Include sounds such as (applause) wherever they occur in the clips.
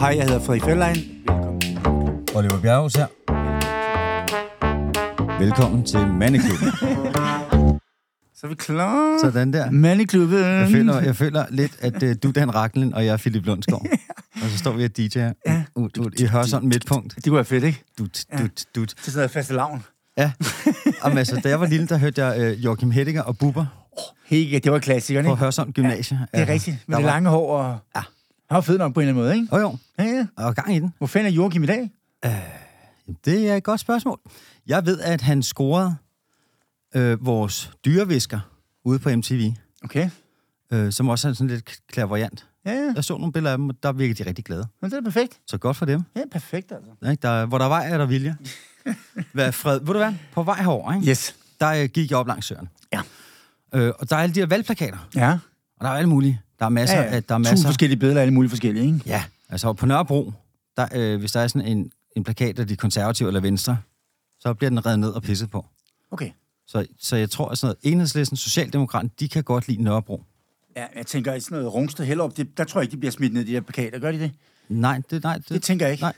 Hej, jeg hedder Frederik Fjellein. Velkommen. Oliver Bjerghus her. Velkommen til Mandeklubben. (laughs) Så er vi klar. Sådan der. Mandeklubben. Jeg føler, jeg føler lidt, at uh, du er Dan Raklen, og jeg er Philip Lundsgaard. (laughs) og så står vi og DJ'er Ja. ud, ud, i Hørsholm midtpunkt. Det kunne være fedt, ikke? Dut, dut, dut. Til sådan noget faste lavn. Ja. Jamen, altså, da jeg var lille, der hørte jeg uh, Joachim Heddiger og Bubber Helt, det var klassikeren, på ikke? Hørsholm Gymnasie. Det er rigtigt. Med det lange hår og... Ja. Han var fed nok på en eller anden måde, ikke? Jo, jo. Ja, ja. Og gang i den. Hvor fanden er Joachim i dag? Det er et godt spørgsmål. Jeg ved, at han scorede øh, vores dyrevisker ude på MTV, Okay. øh, som også er sådan lidt klaverjant. Ja, ja. Jeg så nogle billeder af dem, og der virker de rigtig glade. Men det er perfekt. Så godt for dem. Ja, perfekt, altså. Ikke? Der, hvor der er vej, er der vilje. (laughs) Hvad, Fred, ved du hvad? På vej herover, ikke? Yes. der øh, gik jeg op langs søerne. Ja. Øh, og der er alle de her valgplakater, Ja. og der er alle mulige. Der er masser, ja, ja, der er Tusind masser. forskellige billeder, alle mulige forskellige, ikke? Ja, altså på Nørrebro, der, øh, hvis der er sådan en, en plakat af de konservative eller venstre, så bliver den reddet ned og pisset på. Okay. Så, så jeg tror, at sådan noget, enhedslisten, Socialdemokraten, de kan godt lide Nørrebro. Ja, jeg tænker, i sådan noget Rungsted Hellerup, det, der tror jeg ikke, de bliver smidt ned, de der plakater. Gør de det? Nej, det, nej, det, Det tænker jeg ikke. Nej,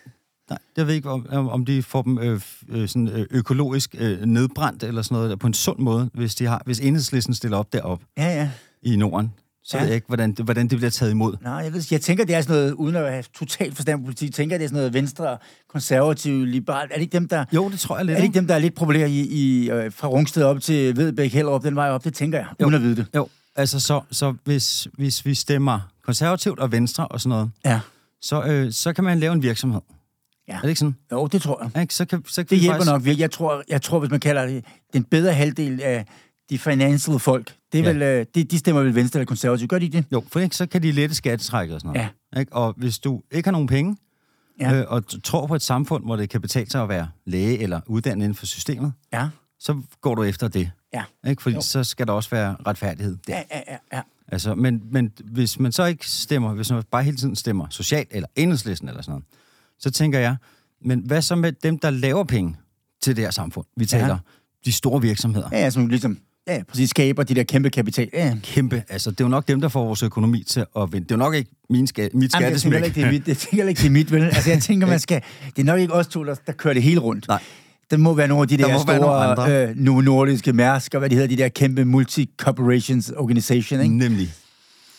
nej, jeg ved ikke, om, om de får dem øh, øh, sådan, øh, økologisk øh, nedbrændt eller sådan noget, på en sund måde, hvis, de har, hvis enhedslisten stiller op derop Ja, ja. i Norden. Så Ja. ja. ved jeg ikke, hvordan, det- hvordan det bliver taget imod. Nej, jeg, ved, jeg tænker, det er sådan noget, uden at have totalt forstand på politik, tænker, det er sådan noget venstre, konservativ, liberalt. Er det ikke dem, der, Jo, det tror jeg lidt. er det ikke dem, der er lidt populære i, i øh, fra Rungsted op til Vedbæk, Hellerup, den vej op? Det tænker jeg, Jo. uden at vide det. Jo, altså så, så hvis, hvis vi stemmer konservativt og venstre og sådan noget, Ja. så, øh, så kan man lave en virksomhed. Ja. Er det ikke sådan? Jo, det tror jeg. Ikke? Så kan, så kan Det hjælper faktisk, nok virkelig. Jeg tror, jeg tror, hvis man kalder det den bedre halvdel af de financial folk, det er Ja. vel, øh, de, de stemmer vel venstre eller konservativ. Gør de det? Jo, for ikke, så kan de lette skattetræk og sådan noget. Ja. Ikke? Og hvis du ikke har nogen penge, Ja. øh, og tror på et samfund, hvor det kan betale sig at være læge eller uddannet inden for systemet, Ja. så går du efter det. Ja. Ikke? Fordi Jo. så skal der også være retfærdighed. Der. Ja, ja, ja, ja. Altså, men, men hvis man så ikke stemmer, hvis man bare hele tiden stemmer socialt eller enhedslisten eller sådan noget, så tænker jeg, men hvad så med dem, der laver penge til det her samfund? Vi taler Ja. ja. de store virksomheder. Ja, ja, som ligesom, ja, præcis skaber de der kæmpe kapital. Ja. Kæmpe, altså det er jo nok dem, der får vores økonomi til at vinde. Det er jo nok ikke min ska- mit Jamen, jeg tænker skattesmæk. ikke, det er mit, jeg tænker ikke, det er mit, vel? Altså, jeg tænker, (laughs) man skal... Det er nok ikke os to, der, der kører det hele rundt. Nej. Det må være nogle af de Der der, store andre. øh, nu nordiske mærsker, hvad de hedder, de der kæmpe multi-corporations organization, ikke? Nemlig.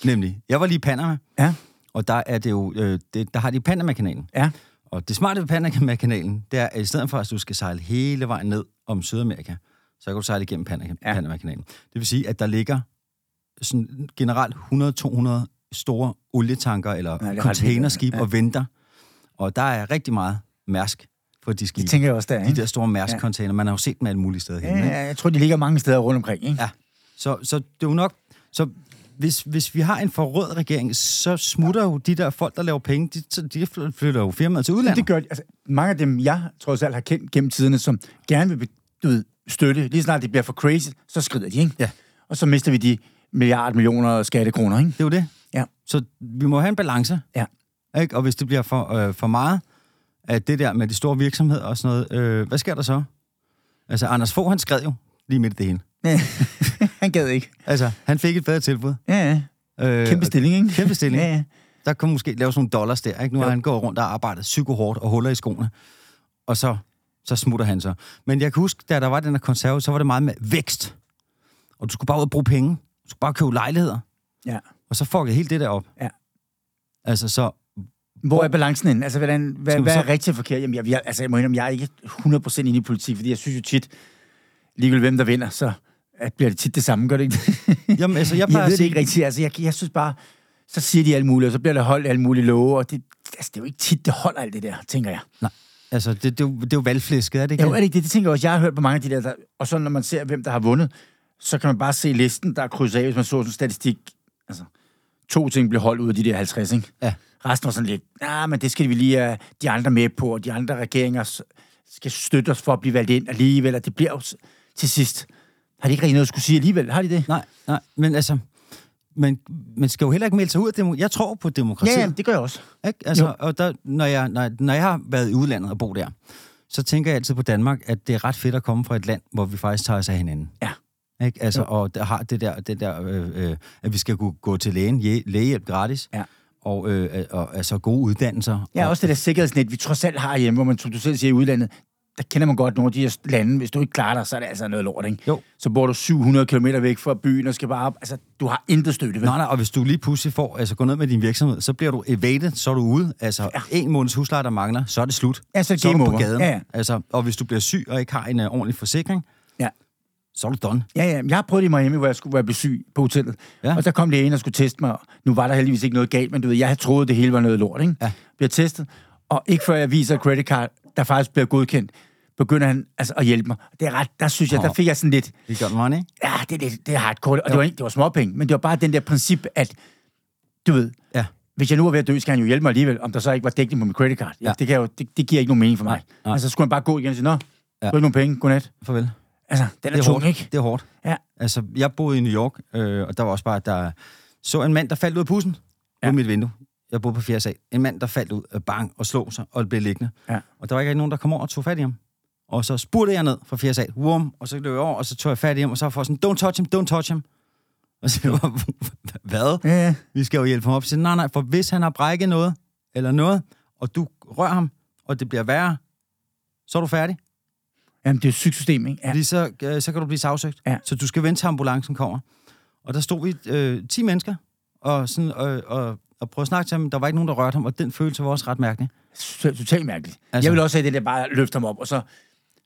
Nemlig. Jeg var lige i Panama, Ja, og der er det jo, øh, det, der har de Panama-kanalen. ja. Og det smarte ved Panama-kanalen, det er, at i stedet for, at du skal sejle hele vejen ned om Sydamerika, så kan du sejle igennem Panama- Ja. Panama-kanalen. Det vil sige, at der ligger sådan generelt 100-200 store olietanker eller Ja, er containerskib ja. og venter. Og der er rigtig meget mærsk på de skibe. Det tænker jeg også der, de ikke? der store mærsk-container. Man har jo set dem alle mulige steder Ja, ikke? ja, jeg tror, de ligger mange steder rundt omkring, ikke? Ja. Så, så det er jo nok... Så hvis, hvis vi har en for rød regering, så smutter jo de der folk, der laver penge, de, de flytter jo firmaet til udlandet. det gør de. Altså, mange af dem, jeg trods alt har kendt gennem tiderne, som gerne vil du ved, støtte, lige snart det bliver for crazy, så skrider de, ikke? Ja. Og så mister vi de milliard millioner skattekroner, ikke? Det er jo det. Ja. Så vi må have en balance. Ja. Ikke? Og hvis det bliver for, øh, for meget af det der med de store virksomheder og sådan noget, øh, hvad sker der så? Altså, Anders Fogh, han skred jo lige midt i det hele. (laughs) Han gad ikke. Altså, han fik et bedre tilbud. Ja, ja. Øh, Kæmpe stilling, ikke? Kæmpe stilling. Ja, ja. Der kunne måske laves nogle dollars der, ikke? Nu har Jo. han gået rundt og arbejdet psykohårdt og huller i skoene. Og så, så smutter han så. Men jeg kan huske, da der var den her konserve, så var det meget med vækst. Og du skulle bare ud og bruge penge. Du skulle bare købe lejligheder. ja. Og så fuckede helt det der op. Ja. Altså, så Hvor er balancen ind? Altså, hvordan, hvad, hvad er så- rigtigt og forkert? Jamen, jeg, jeg, altså, jeg må indrømme, jeg er ikke 100% inde i politik, fordi jeg synes jo tit, ligegyldigt hvem der vinder, så at bliver det tit det samme, gør det ikke? Jamen, altså, jeg (laughs) jeg ved det sige- ikke rigtigt. Altså, jeg, jeg synes bare, så siger de alt muligt, og så bliver der holdt alle mulige love, og det, altså, det er jo ikke tit, det holder alt det der, tænker jeg. Nej, altså, det, det, er det er jo valgflæsket, er det ikke? Jo, er det ikke det? Det tænker jeg også. Jeg har hørt på mange af de der, der og så når man ser, hvem der har vundet, så kan man bare se listen, der er krydset af, hvis man så sådan en statistik. Altså, to ting blev holdt ud af de der 50, ikke? Ja. Resten var sådan lidt, nej, men det skal vi lige have de andre med på, og de andre regeringer skal støtte os for at blive valgt ind alligevel, og det bliver jo til sidst. Har de ikke rigtig noget at skulle sige alligevel? Har de det? Nej, nej, men altså, man, man skal jo heller ikke melde sig ud af demokratiet. Jeg tror på demokratiet. Ja, ja, det gør jeg også. Ikke? Altså, Jo. og der, når, jeg, når, når jeg har været i udlandet og bo der, så tænker jeg altid på Danmark, at det er ret fedt at komme fra et land, hvor vi faktisk tager os af hinanden. Ja. Ikke? Altså, Jo. og der har det der, det der øh, øh, at vi skal kunne gå til lægen, je- lægehjælp gratis, Ja. og, øh, og altså gode uddannelser. Ja, og, også det der sikkerhedsnet, vi trods alt har hjemme, hvor man, som du selv siger, i udlandet, der kender man godt nogle af de her lande. Hvis du ikke klarer dig, så er det altså noget lort, ikke? Jo. Så bor du 700 km væk fra byen og skal bare op. Altså, du har intet støtte, vel? Nej, nej, og hvis du lige pludselig får, altså går ned med din virksomhed, så bliver du evaded, så er du ude. Altså, ja. en måneds husleje, der mangler, så er det slut. Ja, så så er du på gaden. Ja, ja. Altså, og hvis du bliver syg og ikke har en uh, ordentlig forsikring, Ja. så er du done. Ja, ja. Jeg har prøvet det i Miami, hvor jeg skulle være syg på hotellet. Ja. Og der kom lægen og skulle teste mig. Nu var der heldigvis ikke noget galt, men du ved, jeg havde troet, det hele var noget lort, ikke? Ja. Bliver testet. Og ikke før jeg viser credit card, der faktisk bliver godkendt, begynder han altså at hjælpe mig. Det er ret, der synes jeg, der fik jeg sådan lidt, You got money? ja, det lidt, det er hardcore. Og det var, det var småpenge, men det var bare den der princip, at, du ved, Ja. hvis jeg nu var ved at dø, skal han jo hjælpe mig alligevel, om der så ikke var dækning på mit credit card. Ja. Ja. Det, kan jo, det, det, giver ikke nogen mening for mig. Nej. Altså, så skulle han bare gå igen og sige, nå, ja. Ja. du har ikke nogen penge, godnat. Farvel. Altså, den er, Det er tung, hårdt. ikke? Det er hårdt. Ja. Altså, jeg boede i New York, øh, og der var også bare, der så en mand, der faldt ud af bussen ja. Ja. ud mit vindue. Jeg boede på fjerde sal. En mand, der faldt ud af bang og slog sig og blev liggende. Ja. Og der var ikke nogen, der kom over og tog fat i ham. Og så spurgte jeg ned fra fjerde sal, wum, og så løb jeg over, og så tog jeg fat i ham, og så får sådan, don't touch him, don't touch him. Og så var (laughs) hvad? Ja. Vi skal jo hjælpe ham op. Så nej, nej, for hvis han har brækket noget, eller noget, og du rører ham, og det bliver værre, så er du færdig. Jamen, det er sygt system, ikke? Ja. Fordi så, øh, så kan du blive sagsøgt. Ja. Så du skal vente til ambulancen kommer. Og der stod vi øh, 10 mennesker, og, sådan, øh, og, og prøvede at snakke til ham. Der var ikke nogen, der rørte ham, og den følelse var også ret mærkelig. Totalt mærkeligt. Altså, Altså- jeg vil også have det der bare løfte ham op, og så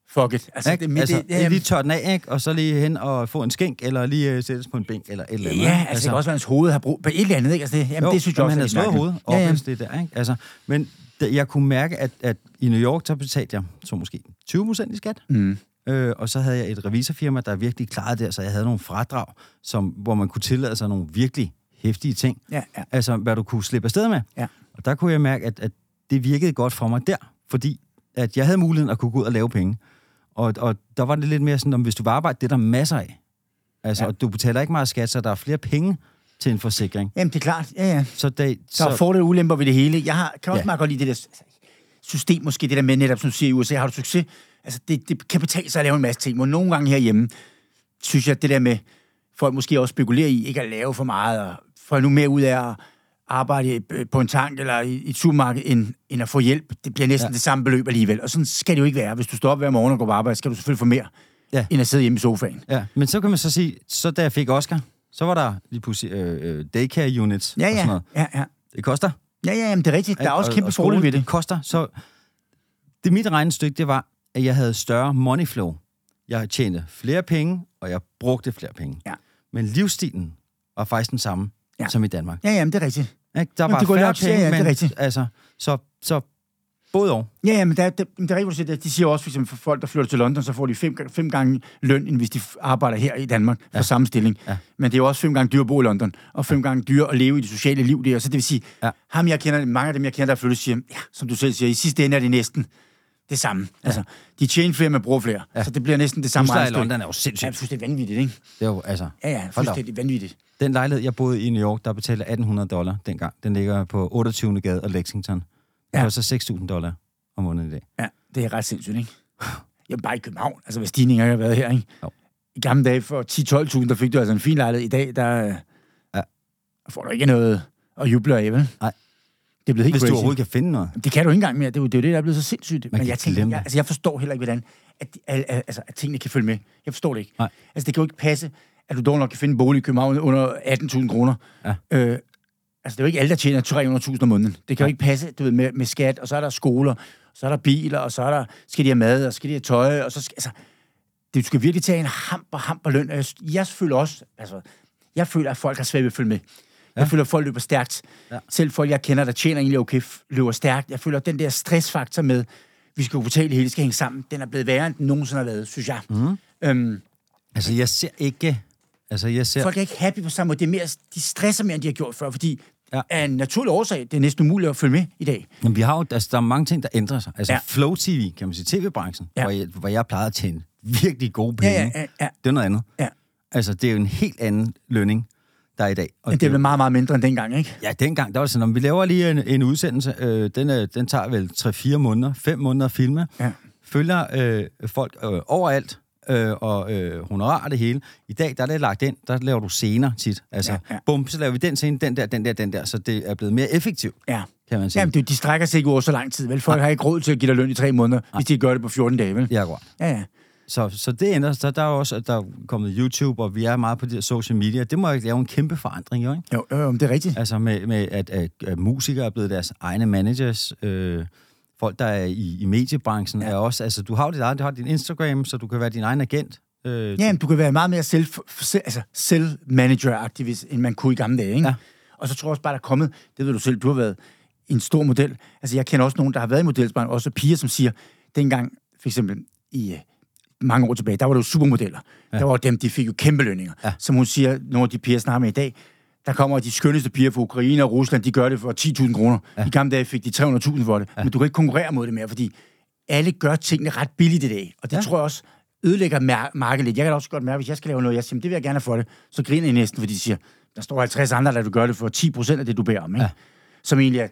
fuck it. Altså, Ikke? det, altså, det, det, lige tørre den af, ikke? og så lige hen og få en skænk, eller lige øh, sættes på en bænk, eller et eller andet. ja, ikke? altså, det kan også være, hans hoved har brug på et eller andet, ikke? Altså, det, jamen, jo, det synes jeg også han lidt slået hovedet, mærkeligt. ja, ja. det der, ikke? Altså, men da, jeg kunne mærke, at, at i New York, så betalte jeg så måske 20 procent i skat. Mm. Øh, og så havde jeg et revisorfirma, der virkelig klarede det, så jeg havde nogle fradrag, som, hvor man kunne tillade sig nogle virkelig hæftige ting. Ja, ja. Altså, hvad du kunne slippe afsted med. Ja. Og der kunne jeg mærke, at, at det virkede godt for mig der, fordi at jeg havde muligheden at kunne gå ud og lave penge. Og, og der var det lidt mere sådan, om hvis du vil arbejde, det er der masser af. Altså, Ja. og du betaler ikke meget skat, så der er flere penge til en forsikring. Jamen, det er klart. Ja, ja. Så, det, Så, så fordele og ulemper ved det hele. Jeg har, kan også ja. Meget godt lide det der altså, system, måske det der med netop, som du siger i USA, har du succes? Altså, det, det kan betale sig at lave en masse ting, hvor nogle gange herhjemme, synes jeg, at det der med, folk måske også spekulerer i, ikke at lave for meget, og få nu mere ud af at arbejde i- på en tank eller i et supermarked, end, end at få hjælp. Det bliver næsten ja. Ja. det samme beløb alligevel. Og sådan skal det jo ikke være. Hvis du står op hver morgen og går på arbejde, skal du selvfølgelig få mere, Ja. end at sidde hjemme i sofaen. Ja, men så kan man så sige, så da jeg fik Oscar, så var der lige pludselig øh, øh, daycare units Ja, og sådan ja. noget. ja, ja. Det koster. Ja, ja, jamen, det er rigtigt. Der er også Og- kæmpe og skole, ved det. koster. Så det mit regnestykke, det var, at jeg havde større money flow. Jeg tjente flere penge, og jeg brugte flere penge. Ja. Men livsstilen var faktisk den samme Ja. ja. som i Danmark. Ja, jamen, det er rigtigt. Ikke? Der Jamen, var det går færre ja, penge, ja, det er men rigtigt. altså, så, så både og. Ja, ja, men der, der, det er rigtigt, det. De siger også, for eksempel for folk, der flytter til London, så får de fem, fem gange løn, end hvis de arbejder her i Danmark for Ja. samme stilling. Ja. Men det er jo også fem gange dyre at bo i London, og fem gange dyre at leve i det sociale liv der. Så det vil sige, Ja. ham jeg kender, mange af dem, jeg kender, der flytter, siger, ja, som du selv siger, i sidste ende er det næsten det samme. Altså, de tjener flere, men bruger flere. Ja. Så det bliver næsten det samme Husleje i. London er jo Ja, sindssygt. fuldstændig vanvittigt, ikke? Det er jo, altså, Ja, ja, fuldstændig vanvittigt. Den lejlighed, jeg boede i New York, der betalte 1800 dollar dengang. Den ligger på 28. gade og Lexington. Det Ja. ja. koster 6.000 dollar om måneden i dag. Ja, det er ret sindssygt, ikke? (sighs) Jeg bare i København, altså hvad stigninger jeg har været her, ikke? Jo. I gamle dage for 10-12.000, der fik du altså en fin lejlighed. I dag, der. Ja. får du ikke noget at juble af, vel? Nej. Det er blevet helt Hvis crazy. du overhovedet kan finde noget. Det kan du ikke engang mere. Det er jo det, er jo det der er blevet så sindssygt. Men kan jeg tænker, jeg, altså, jeg forstår heller ikke, hvordan at, at, at, altså, at tingene kan følge med. Jeg forstår det ikke. Nej. Altså, det kan jo ikke passe, at du dog nok kan finde en bolig i København under 18.000 kroner. Ja. Øh, altså, det er jo ikke alle, der tjener 300.000 om måneden. Det kan jo ikke passe, du ved, med, med skat, og så er der skoler, så er der biler, og så er der, skal de have mad, og skal de have tøj, og så skal, altså, det, du skal virkelig tage en hamper, hamper løn. Jeg, jeg føler også, altså, jeg føler, at folk har svært ved at følge med. Jeg Ja. føler, at folk løber stærkt. Ja. Selv folk, jeg kender, der tjener egentlig okay, løber stærkt. Jeg føler, at den der stressfaktor med, vi skal jo betale hele, skal hænge sammen, den er blevet værre, end den nogensinde har været, synes jeg. Mm. Øhm, Altså, jeg ser ikke... Altså, jeg ser... folk er ikke happy på samme måde. Det er mere, de stresser mere, end de har gjort før, fordi ja. Ja. af en naturlig årsag, det er næsten umuligt at følge med i dag. Men vi har jo, altså, der er mange ting, der ændrer sig. Altså, Ja. ja. Flow TV, kan man sige, tv-branchen, Ja. ja. hvor, jeg, hvor jeg plejede at tjene virkelig gode Ja, penge. ja, ja, ja. Det er noget andet. ja. Altså, det er jo en helt anden lønning, der er i dag. Og Men det er blevet meget, meget mindre end dengang, ikke? Ja, dengang, der var det sådan, om vi laver lige en, en udsendelse, øh, den, øh, den tager vel 3-4 måneder, 5 måneder at filme, Ja. følger øh, folk øh, overalt, øh, og øh, honorar det hele. I dag, der er det lagt ind, der laver du scener tit. Altså, Ja, ja, ja. ja. bum, så laver vi den scene, den der, den der, den der, så det er blevet mere effektivt, Ja. kan man sige. Jamen, det, de strækker sig ikke over så lang tid, vel? Folk har ikke råd til at give dig løn i tre måneder, hvis de gør det på 14 dage, vel? Ja, godt. Ja, ja. Så, så det ændrer sig. Der er også der er kommet YouTube, og vi er meget på de social media. Det må jo lave en kæmpe forandring, jo, ikke? Jo, jo, jo, det er rigtigt. Altså med, med at, at, at musikere er blevet deres egne managers. Øh, folk, der er i, i mediebranchen, ja. er også... Altså, du har jo dit eget, du har din Instagram, så du kan være din egen agent. Øh, Ja, men du kan være meget mere selv, selv, altså selv-manager-agtig, hvis- end man kunne i gamle dage, ikke? Ja. Og så tror jeg også bare, der er kommet, det ved du selv, du har været en stor model. Altså, jeg kender også nogen, der har været i modelsbranchen, også piger, som siger, dengang, for eksempel i øh, mange år tilbage, der var det jo supermodeller. Ja. Der var dem, de fik jo kæmpe lønninger. Ja. Som hun siger, nogle af de piger, jeg snakker med i dag, der kommer de skønneste piger fra Ukraine og Rusland, de gør det for 10.000 kroner. Ja. I gamle dage fik de 300.000 for det. Ja. Men du kan ikke konkurrere mod det mere, fordi alle gør tingene ret billigt i dag. Og det ja. Tror jeg også ødelægger mar- markedet lidt. Jeg kan da også godt mærke, hvis jeg skal lave noget, jeg siger, "Men det vil jeg gerne have for det, så griner I næsten, fordi de siger, der står 50 andre, der vil gøre det for 10 procent af det, du beder om. Ikke? Ja. Som egentlig er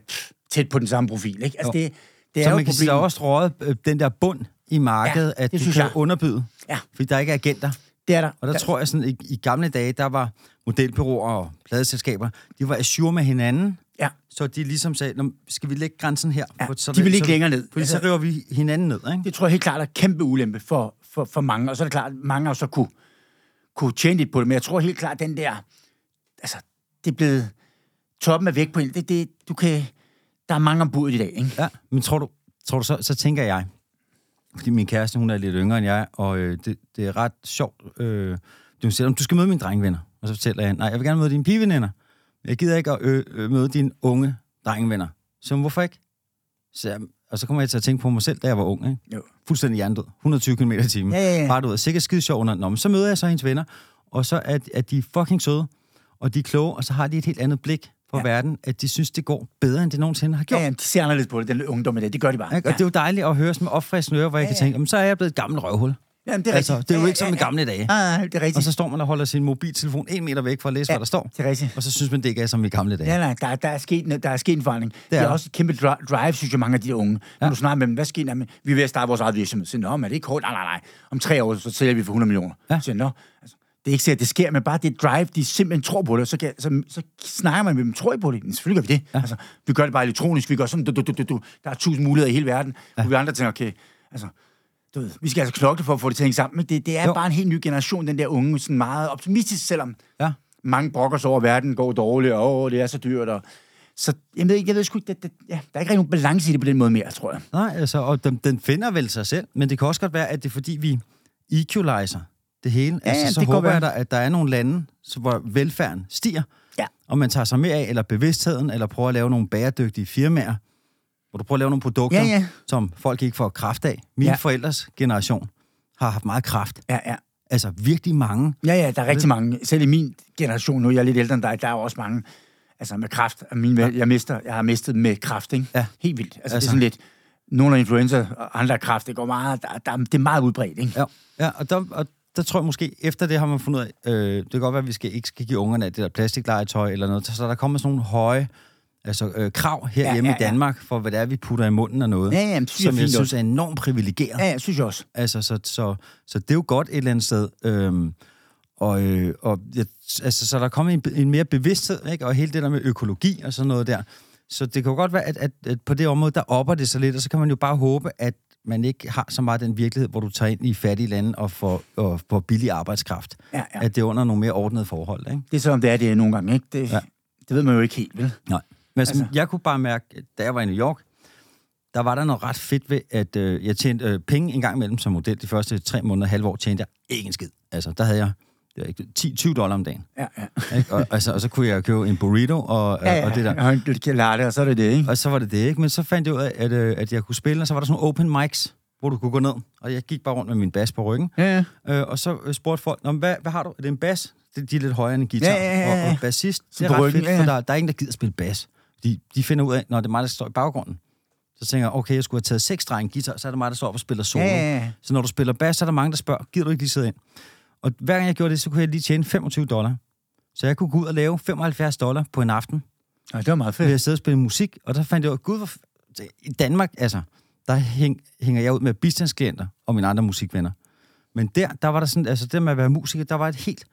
tæt på den samme profil. Ikke? Altså, Jo. det, det er så jo man kan sige, der er også røget øh, den der bund i markedet, Ja, at det du kan jeg. underbyde. Ja. Fordi der ikke er agenter. Det er der. Og der tror jeg sådan, i, i gamle dage, der var modelbyråer og pladeselskaber, de var assure med hinanden, Ja. så de ligesom sagde, "Nå, skal vi lægge grænsen her? Ja, På- så de vil ikke så, længere ned. Fordi så Altså- river vi hinanden ned, ikke? Det tror jeg helt klart er kæmpe ulempe for, for, for mange. Og så er det klart, at mange har så kunne, kunne tjene lidt på det. Men jeg tror helt klart, den der... Altså, det er blevet toppen af væk på en. Det, det, du kan, der er mange ombud i dag, ikke? Ja, men tror du, tror du så, så tænker jeg, fordi min kæreste, hun er lidt yngre end jeg, og øh, det, det er ret sjovt. Øh, du siger, du skal møde mine drengevenner. Og så fortæller jeg, nej, jeg vil gerne møde dine pigeveninder. Jeg gider ikke at øh, øh, møde dine unge drengevenner. Så hvorfor ikke? Så, jeg- og så kommer jeg til at tænke på mig selv, da jeg var ung. Ikke? Jo. Fuldstændig hjernedød. 120 km i timen. Ja, ja, ja. Bare du ved, sikkert skide sjov under. Nå, men så møder jeg så hendes venner, og så er, er de fucking søde, og de er kloge, og så har de et helt andet blik på Ja. ja. verden, at de synes, det går bedre, end det nogensinde har gjort. Ja, ja, de ser anderledes på det, den ungdom dag. Det gør de bare. Ikke? Og det er jo dejligt at høre med opfriskende ører, hvor jeg Ja, kan ja. tænke, "Jamen, så er jeg blevet et gammelt røvhul. Jamen, det er Altså, rigtigt. det er jo Ja, ikke som ja, i gamle dage. Ja, ja, det er rigtigt. Og så står man og holder sin mobiltelefon en meter væk for at læse, ja, hvad der står. Det er rigtigt. Og så synes man, det ikke er som i gamle dage. Ja, nej, der, der, er sket, en- der er sket en forandring. Det er, det er også et kæmpe dri- drive, synes jeg, mange af de unge. Ja. Ja. du snakker med dem, hvad sker der med? Vi er ved at starte vores eget virksomhed. Så Nå, men er det ikke hårdt? Nej, nej, nej. Om tre år, så sælger vi for 100 millioner. Ja. Ja. Så Nå, altså, det er ikke sikkert, det sker, men bare det drive, de simpelthen tror på det, så, kan, så, så snakker man med dem, tror I på det? Men selvfølgelig gør vi det. Ja. Altså, vi gør det bare elektronisk, vi gør sådan, du, du, du, du, du. der er tusind muligheder i hele verden, ja. hvor vi andre tænker, okay, altså, du ved, vi skal altså knokle for at få det til at hænge sammen. Men det, det er jo. Bare en helt ny generation, den der unge, sådan meget optimistisk, selvom Ja. mange brokker sig over, at verden går dårligt, og åh, det er så dyrt. Og... Så jeg ved, ikke, jeg ved sgu ikke, det, det, ja, der er ikke rigtig nogen balance i det på den måde mere, tror jeg. Nej, altså, og den, den finder vel sig selv, men det kan også godt være, at det er fordi, vi equalizer det hele. Ja, altså, så det håber jeg, der, at der er nogle lande, hvor velfærden stiger, Ja. og man tager sig mere af, eller bevidstheden, eller prøver at lave nogle bæredygtige firmaer, hvor du prøver at lave nogle produkter, Ja, ja. som folk ikke får kraft af. Mine Ja. forældres generation har haft meget kraft. Ja, ja. Altså virkelig mange. Ja, ja, der er rigtig mange. Selv i min generation, nu er jeg lidt ældre end dig, der er også mange altså med kraft. Min, ja. jeg, mister, jeg har mistet med kraft, ikke? Ja. Helt vildt. Altså, altså, det er Altså. sådan lidt, nogle af influenza og andre kraft, det går meget, der, der, det er meget udbredt, ikke? Ja, ja og, der, og der tror jeg måske, efter det har man fundet ud af, øh, det kan godt være, at vi skal, ikke skal give ungerne det der plastiklegetøj eller noget, så der kommer sådan nogle høje altså, øh, krav herhjemme Ja, ja, ja, i Danmark, for hvad det er, vi putter i munden af noget, Ja, ja, synes jeg som jeg fint synes også. er enormt privilegeret. Ja, ja, synes jeg også. Altså, så, så, så det er jo godt et eller andet sted. Øhm, og, øh, og jeg, altså, så der er kommet en, en mere bevidsthed, ikke? og hele det der med økologi og sådan noget der. Så det kan jo godt være, at, at, at på det område, der opper det sig lidt, og så kan man jo bare håbe, at man ikke har så meget den virkelighed, hvor du tager ind i fattige lande og får, og får billig arbejdskraft. Ja, ja. At det er under nogle mere ordnede forhold, ikke? Det er sådan, det er det er nogle gange, ikke? Det, ja. Det ved man jo ikke helt, vel? Nej. Men altså, Altså- jeg kunne bare mærke, da jeg var i New York, der var der noget ret fedt ved, at øh, jeg tjente øh, penge en gang imellem som model. De første tre måneder, halve år, tjente jeg ikke en skid. Altså, der havde jeg det var ikke 10-20 dollar om dagen. Ja, ja. Ikke? Og, altså, og så kunne jeg købe en burrito og, Ja, ja. og det der. Og en lille latte, og så er det det, ikke? Og så var det det, ikke? Men så fandt jeg ud af, at, øh, at jeg kunne spille, og så var der sådan open mics, hvor du kunne gå ned. Og jeg gik bare rundt med min bas på ryggen. Ja, ja. Øh, og så øh, spurgte folk, Nå, hvad, hvad har du? Er det en bas? Det, de er lidt højere end en guitar. Ja, ja, ja. Og, og bassist, det er ret ryggen, fedt, ja. for der, der er ingen, der gider spille bas. De, de finder ud af, når det er mig, der står i baggrunden. Så tænker jeg, okay, jeg skulle have taget seks strenge guitar, så er det mig, der står op og spiller solo. Ja, ja, ja. Så når du spiller bas, så er der mange, der spørger, gider du ikke lige sidde ind? Og hver gang jeg gjorde det, så kunne jeg lige tjene 25 dollar. Så jeg kunne gå ud og lave 75 dollar på en aften Nå, det var meget ved fedt. at sidde og spille musik, og der fandt jeg ud gud, hvor i Danmark, altså, der hæng, hænger jeg ud med bistandsklienter og mine andre musikvenner. Men der, der var der sådan, altså det med at være musiker, der var et helt...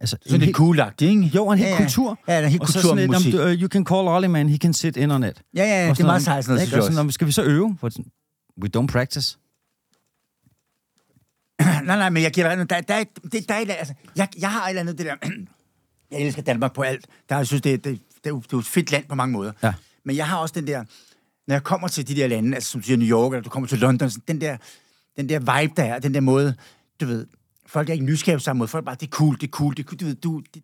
Altså, Sådan en lidt helt, cool ikke? jo, en helt ja, kultur. Ja, en helt og så kultur sådan et, musik. um, uh, you can call Ollie, man, he can sit in on it. Ja, ja, ja, det er meget sejt sådan noget, synes jeg Og sådan, også. "Nå, skal vi så øve? We don't practice. (clears throat) nej, nej, men jeg giver dig ret. der, der, er- det, der er, et altså, jeg, jeg har et eller andet det der... (clears throat) jeg elsker Danmark på alt. Der, jeg synes, det, det, det, er jo- det er jo et fedt land på mange måder. Ja. Men jeg har også den der... Når jeg kommer til de der lande, altså som du siger New York, eller du kommer til London, sådan den der, den der vibe, der er, den der måde, du ved, folk er ikke nysgerrige på samme måde. Folk er bare, det er cool, det er cool, det er cool. Du ved, du, det,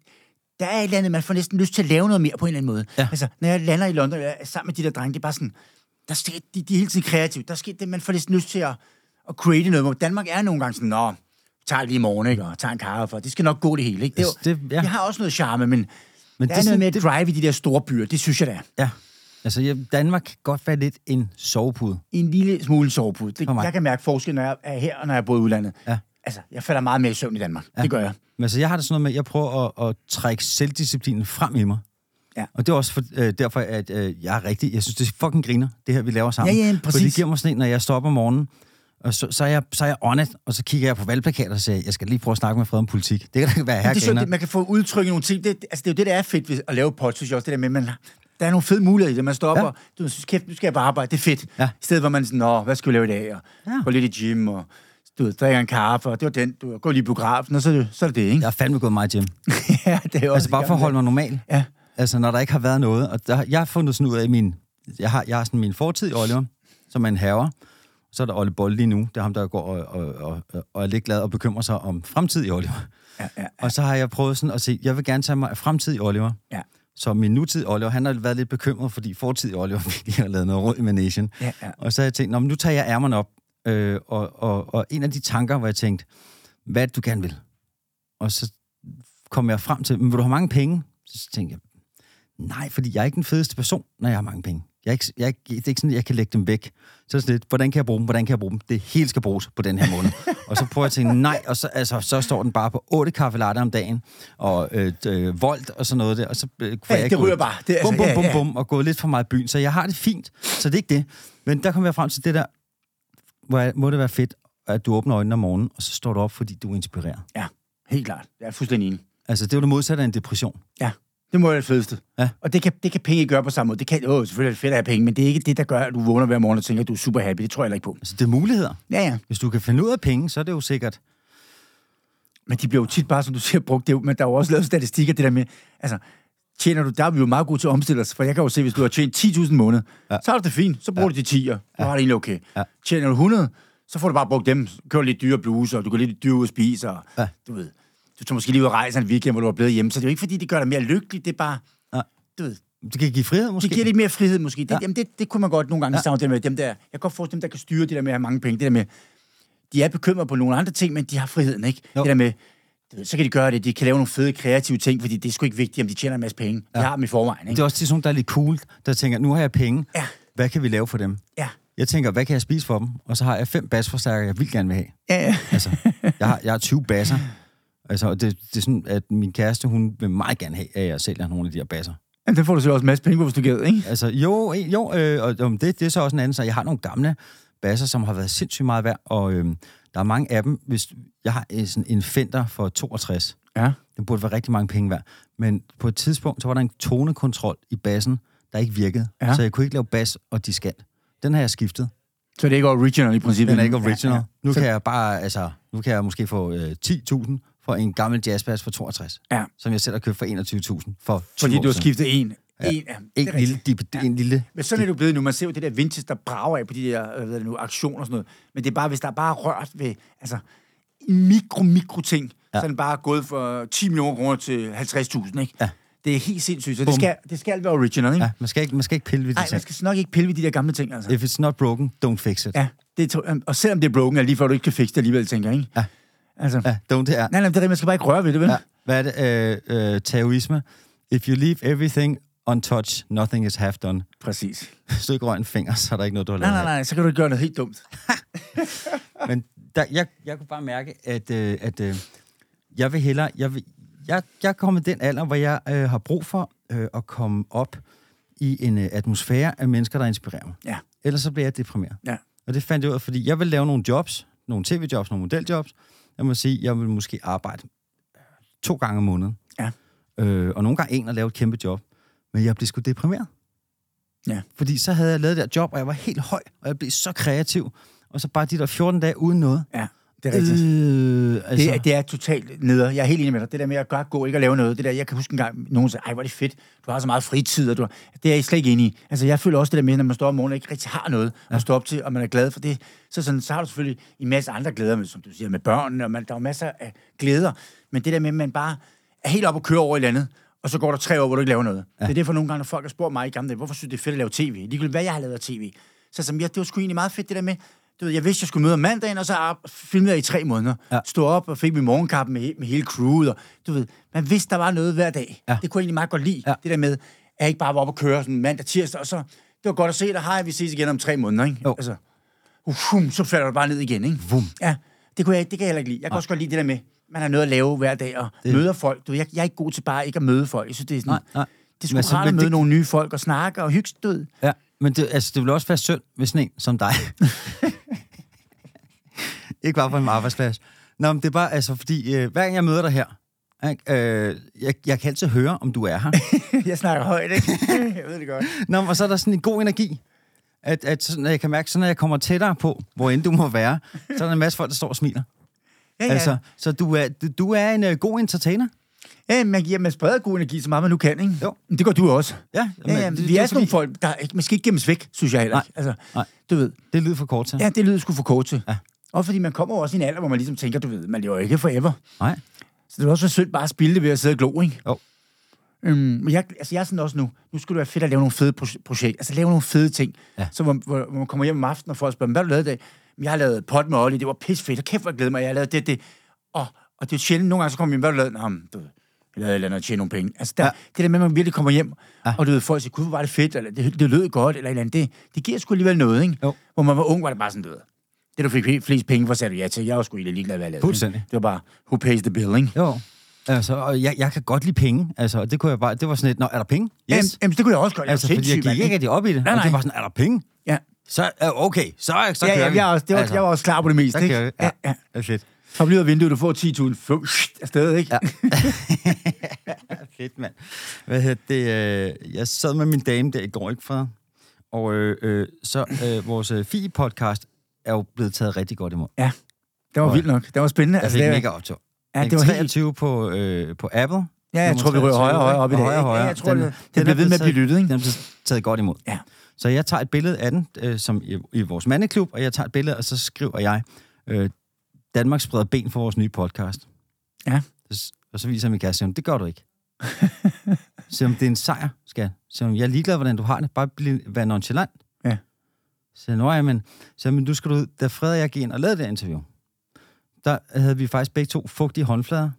der er et eller andet, man får næsten lyst til at lave noget mere på en eller anden måde. Ja. Altså, når jeg lander i London, jeg er sammen med de der drenge, det er bare sådan, der sker, de, de er hele tiden kreative. Der sker det, man får næsten lyst til at, at create noget. Hvor Danmark er nogle gange sådan, nå, tager lige i morgen, ikke? Og tager en kaffe, for det skal nok gå det hele, ikke? Det, Altså, det- ja. det har også noget charme, men, Men der det er noget med at drive i de der store byer. Det synes jeg, der er. Ja. Altså, ja, Danmark kan godt være lidt en sovepude. En lille smule sovepude. Det, jeg kan mærke forskel, når jeg er her, og når jeg bor i udlandet. Ja. Altså, jeg falder meget mere i søvn i Danmark. Ja. Det gør jeg. Men altså, jeg har det sådan noget med, at jeg prøver at, at trække selvdisciplinen frem i mig. Ja. Og det er også for, øh, derfor, at øh, jeg er rigtig... Jeg synes, det er fucking griner, det her, vi laver sammen. Ja, ja, præcis. det giver mig sådan en, når jeg står op om morgenen, og så, så, er jeg, så er jeg on it, og så kigger jeg på valgplakater og siger, jeg skal lige prøve at snakke med Fred om politik. Det kan da være her, det er det, man kan få udtrykt nogle ting. Det, altså, det er jo det, der er fedt ved at lave podcast, synes jeg også. Det der med, man, der er nogle fede muligheder i det. Man op Ja. og du synes, kæft, nu skal jeg bare arbejde. Det er fedt. Ja. I stedet for man sådan, nå, hvad skal vi lave i dag? Og Ja. gå lidt i gym, og du ved, drikker en kaffe, og det var den, du ved, gå lige i biografen, og så, det- så er det det, ikke? Jeg har fandme gået meget i gym. (laughs) ja, det er også Altså bare for at holde mig normal. Ja. Altså, når der ikke har været noget. Og der, jeg har fundet sådan ud af min... Jeg har, jeg har sådan min fortid i Oliver, som er en haver. Så er der Olle Bolle lige nu. Det er ham, der går og, og, og, og er lidt glad og bekymrer sig om fremtid i Oliver. Ja, ja, Og så har jeg prøvet sådan at se, jeg vil gerne tage mig af fremtid i Oliver. ja. Så min nutid Oliver, han har været lidt bekymret, fordi fortid i Oliver (laughs) virkelig har lavet noget råd i Manation. Ja, ja. Og så har jeg tænkt, Nå, men nu tager jeg ærmerne op. Øh, og, og, og en af de tanker, hvor jeg tænkte, hvad er det, du gerne vil? Og så kom jeg frem til, men vil du have mange penge? Så tænkte jeg, nej, fordi jeg er ikke den fedeste person, når jeg har mange penge. Jeg er ikke, jeg er ikke, det er ikke sådan, at jeg kan lægge dem væk. Så er det sådan lidt, hvordan kan jeg bruge dem? Hvordan kan jeg bruge dem? Det hele skal bruges på den her måned. (laughs) og så prøver jeg at tænke, nej, og så, altså, så står den bare på 8 kaffe latte om dagen, og øh, øh, volt og sådan noget der, og så øh, får Ja, jeg ikke det ryger gået- bare. Det er bum, altså- bum, ja, bum, ja. bum, og gået lidt for meget i byen. Så jeg har det fint, så det er ikke det. Men der kom jeg frem til det der, hvor jeg, må det være fedt, at du åbner øjnene om morgenen, og så står du op, fordi du inspirerer. Ja, helt klart. Jeg er fuldstændig enig. Altså, det er jo det modsatte af en depression. Ja, det må være det fedeste. Ja. Og det kan, det kan penge ikke gøre på samme måde. Det kan, åh, selvfølgelig er det fedt at have penge, men det er ikke det, der gør, at du vågner hver morgen og tænker, at du er super happy. Det tror jeg heller ikke på. Altså, det er muligheder. Ja, ja. Hvis du kan finde ud af penge, så er det jo sikkert... Men de bliver jo tit bare, som du siger, brugt. Det, er jo- men der er jo også lavet statistikker, det der med, altså, tjener du, der er vi jo meget gode til at omstille os, for jeg kan jo se, hvis du har tjent 10.000 måned, Ja. ja. så du det fint, så bruger ja. du de 10'er, så har det egentlig okay. Ja. Tjener du 100, så får du bare brugt dem, kører lidt dyre bluser, og du går lidt dyre ud og spise, og Ja. du ved, du tager måske lige ud og rejse en weekend, hvor du er blevet hjemme, så det er jo ikke, fordi det gør dig mere lykkelig, det er bare, Ja. du ved, Det kan give frihed, måske. det giver lidt mere frihed måske. Det, Ja. ja. jamen, det, det kunne man godt nogle gange Ja. savne det med dem der. Jeg kan godt forestille dem, der kan styre det der med at have mange penge. Det der med, de er bekymrede på nogle andre ting, men de har friheden, ikke? Jo. Det der med, så kan de gøre det, de kan lave nogle fede kreative ting, fordi det er sgu ikke vigtigt, om de tjener en masse penge. Ja. har dem i forvejen, Det ikke? er også sådan, der er lidt cool, der tænker, nu har jeg penge. Ja. Hvad kan vi lave for dem? Ja. Jeg tænker, hvad kan jeg spise for dem? Og så har jeg fem basforstærkere, jeg vil gerne vil have. Ja, ja. Altså, jeg har, jeg har 20 basser. Altså, det, det er sådan, at min kæreste, hun vil meget gerne have, at jeg sælger nogle af de her basser. Jamen, det får du så også en masse penge på, hvis du gider, ikke? Altså, jo, jo øh, og det, det er så også en anden, så jeg har nogle gamle basser, som har været sindssygt meget værd, og øh, der er mange af dem, hvis jeg har en, sådan en Fender for 62, Ja. den burde være rigtig mange penge værd, men på et tidspunkt, så var der en tonekontrol i bassen, der ikke virkede, ja. Ja. så jeg kunne ikke lave bas og diskant. Den har jeg skiftet. Så det er ikke original i princippet. Den er ikke original. Ja, ja. Nu Så- kan jeg bare, altså, nu kan jeg måske få øh, 10.000 for en gammel jazzbass for 62, Ja. som jeg selv har købt for 21.000 for 20 Fordi du har skiftet en. Ja. En, ja, det En lille, dip, ja. en lille Men sådan er det jo blevet nu. Man ser jo det der vintage, der brager af på de der øh, hvad det nu, aktioner og sådan noget. Men det er bare, hvis der er bare rørt ved altså, mikro, mikro ting, ja. så er den bare gået fra 10 millioner kroner til 50.000, ikke? Ja. Det er helt sindssygt. Så det skal, det skal være original, ikke? Ja, man skal ikke, man skal ikke pille ved de Nej, ting. man skal nok ikke pille ved de der gamle ting, altså. If it's not broken, don't fix it. Ja, det og selvom det er broken, er det lige før du ikke kan fikse det alligevel, tænker jeg, ikke? Ja. Altså, Ja, don't det er. nej, nej, det er man skal bare ikke røre ved det, vel? Ja. Hvad er det? Øh, øh, taoisme. If you leave everything untouched, nothing is half done. Præcis. (laughs) Hvis du ikke rører en finger, så er der ikke noget, du har Nej, lavet. nej, nej, så kan du ikke gøre noget helt dumt. (laughs) Men der, jeg, jeg kunne bare mærke, at, øh, at øh, jeg vil hellere... Jeg, vil, jeg, jeg er kommet den alder, hvor jeg øh, har brug for øh, at komme op i en øh, atmosfære af mennesker, der inspirerer mig. Ja. Ellers så bliver jeg deprimeret. Ja. Og det fandt jeg ud af, fordi jeg vil lave nogle jobs, nogle tv-jobs, nogle modeljobs, jeg må sige, jeg vil måske arbejde to gange om måneden. Ja. Øh, og nogle gange en og lave et kæmpe job. Men jeg blev sgu deprimeret. Ja. Fordi så havde jeg lavet det der job, og jeg var helt høj, og jeg blev så kreativ. Og så bare de der 14 dage uden noget. Ja, det er rigtigt. Øh, altså, Det, er, det er totalt neder. Jeg er helt enig med dig. Det der med at godt gå, ikke at lave noget. Det der, jeg kan huske en gang, nogen sagde, ej, hvor er det fedt. Du har så meget fritid. Og du har... Det er jeg slet ikke enig i. Altså, jeg føler også det der med, når man står om morgenen og ikke rigtig har noget ja. at stå op til, og man er glad for det. Så, sådan, så har du selvfølgelig en masse andre glæder, med, som du siger, med børnene, og man, der er masser af glæder. Men det der med, at man bare er helt op og kører over i landet, og så går der tre år, hvor du ikke laver noget. Ja. Det er derfor nogle gange, når folk har spurgt mig i gamle dage, hvorfor synes du, det er fedt at lave tv? Ligegyldigt hvad jeg har lavet af tv. Så som jeg, det var sgu egentlig meget fedt, det der med, du ved, jeg vidste, jeg skulle møde om mandagen, og så op, filmede jeg i tre måneder. Ja. Stod op og fik min morgenkappe med, med hele crewet, og du ved, man vidste, der var noget hver dag. Ja. Det kunne jeg egentlig meget godt lide, Ja. det der med, at jeg ikke bare var oppe og køre sådan mandag, tirsdag, og så, det var godt at se dig, hej, vi ses igen om tre måneder, ikke? Jo. Altså, uh, så falder du bare ned igen, ikke? Vum. Ja, det, kunne jeg, det kan jeg heller ikke lide. Jeg kan også godt lide det der med, man har noget at lave hver dag, og det... møder folk. Du, jeg, jeg er ikke god til bare ikke at møde folk. Jeg synes, det er sådan, Nej, nej. det så- rart at møde det- nogle nye folk og snakke og hygge, ved. Ja, men det, altså, det vil også være synd, hvis sådan en som dig. (laughs) ikke bare på en arbejdsplads. Nå, men det er bare, altså, fordi øh, hver gang jeg møder dig her, ikke, øh, jeg, jeg kan altid høre, om du er her. (laughs) jeg snakker højt, ikke? (laughs) jeg ved det godt. Nå, og så er der sådan en god energi. At, at sådan, at jeg kan mærke, så når jeg kommer tættere på, hvor end du må være, så er der en masse folk, der står og smiler. Ja, ja. Altså, så du er, du, er en uh, god entertainer. ja man, giver, man spreder god energi så meget, man nu kan, ikke? Jo. Men det gør du også. Ja, Ja, ja, det, vi er sådan nogle fordi- folk, der ikke, man skal ikke gemmes væk, synes jeg heller ikke. Altså, Nej. du ved, Det lyder for kort til. ja, det lyder sgu for kort til. Ja. Og fordi man kommer også i en alder, hvor man ligesom tænker, du ved, man lever ikke forever. Nej. Så det er også for synd bare at spille det ved at sidde og glo, ikke? Jo. Øhm, men jeg, altså jeg er sådan også nu, nu skulle det være fedt at lave nogle fede pro- projekter, altså lave nogle fede ting. Ja. Så hvor, hvor, hvor, man kommer hjem om aftenen, og folk spørger, hvad har du lavet i dag? "Men Jeg har lavet pot med Ollie, det var pis fedt, og kæft, hvor jeg glæder mig, jeg har lavet det, det. Og, og det er sjældent, nogle gange så kommer vi hjem, hvad har du lavet? Nå, du ved, jeg lavede et eller andet og tjene nogle penge. Altså der, Ja. det der med, at man virkelig kommer hjem, ja. og du ved, folk siger, gud, hvor var det fedt, eller det, det lød godt, eller et eller andet, det, det giver sgu alligevel noget, ikke? Jo. Hvor man var ung, var det bare sådan, du ved, det du fik flest penge for, sagde du ja til. Jeg var sgu egentlig ligeglad, hvad jeg lavede. Fuldstændig. Det var bare, who pays the bill, ikke? Jo. Altså, og jeg, jeg kan godt lide penge. Altså, det kunne jeg bare, det var sådan et, nå, er der penge? Yes. Jamen, jamen, det kunne jeg også godt. Jeg Altså, var fordi jeg gik ikke rigtig op i det. Nej, og det nej. var sådan, er der penge? Ja. Så, øh, okay, så, så Ja, kører ja, vi. jeg, også, det var, altså, jeg var også klar på det meste, ikke? kører vi. Ja, ja. Er fedt. Hop lige ud af vinduet, du får 10.000 Fu- afsted, ikke? Ja. (laughs) Fedt, mand. Hvad hedder det? Øh, jeg sad med min dame der i går, ikke for? Og øh, øh, så øh, vores øh, FI-podcast er jo blevet taget rigtig godt imod. ja. Det var vildt nok. Det var spændende. Jeg fik det, mega optur. ja, det var helt... 23 på, øh, på Apple. Ja, jeg tror, vi 23, højere og højere op i dag. højere højere. Ja, jeg tror, Den- det, det er bliver ved med at blive lyttet, ikke? Den er blevet taget godt imod. Ja. Så jeg tager et billede af den, øh, som i, i vores mandeklub, og jeg tager et billede, og så skriver jeg, øh, Danmark spreder ben for vores nye podcast. Ja. Og så viser min kæreste, siger det gør du ikke. (laughs) hun, det er en sejr, skal hun, jeg er ligeglad, hvordan du har det. Bare bliv, vær nonchalant. Ja. Så jeg, ja, men, så men du skal du. Da Fred og jeg gik ind og lavede det interview, der havde vi faktisk begge to fugtige håndflader.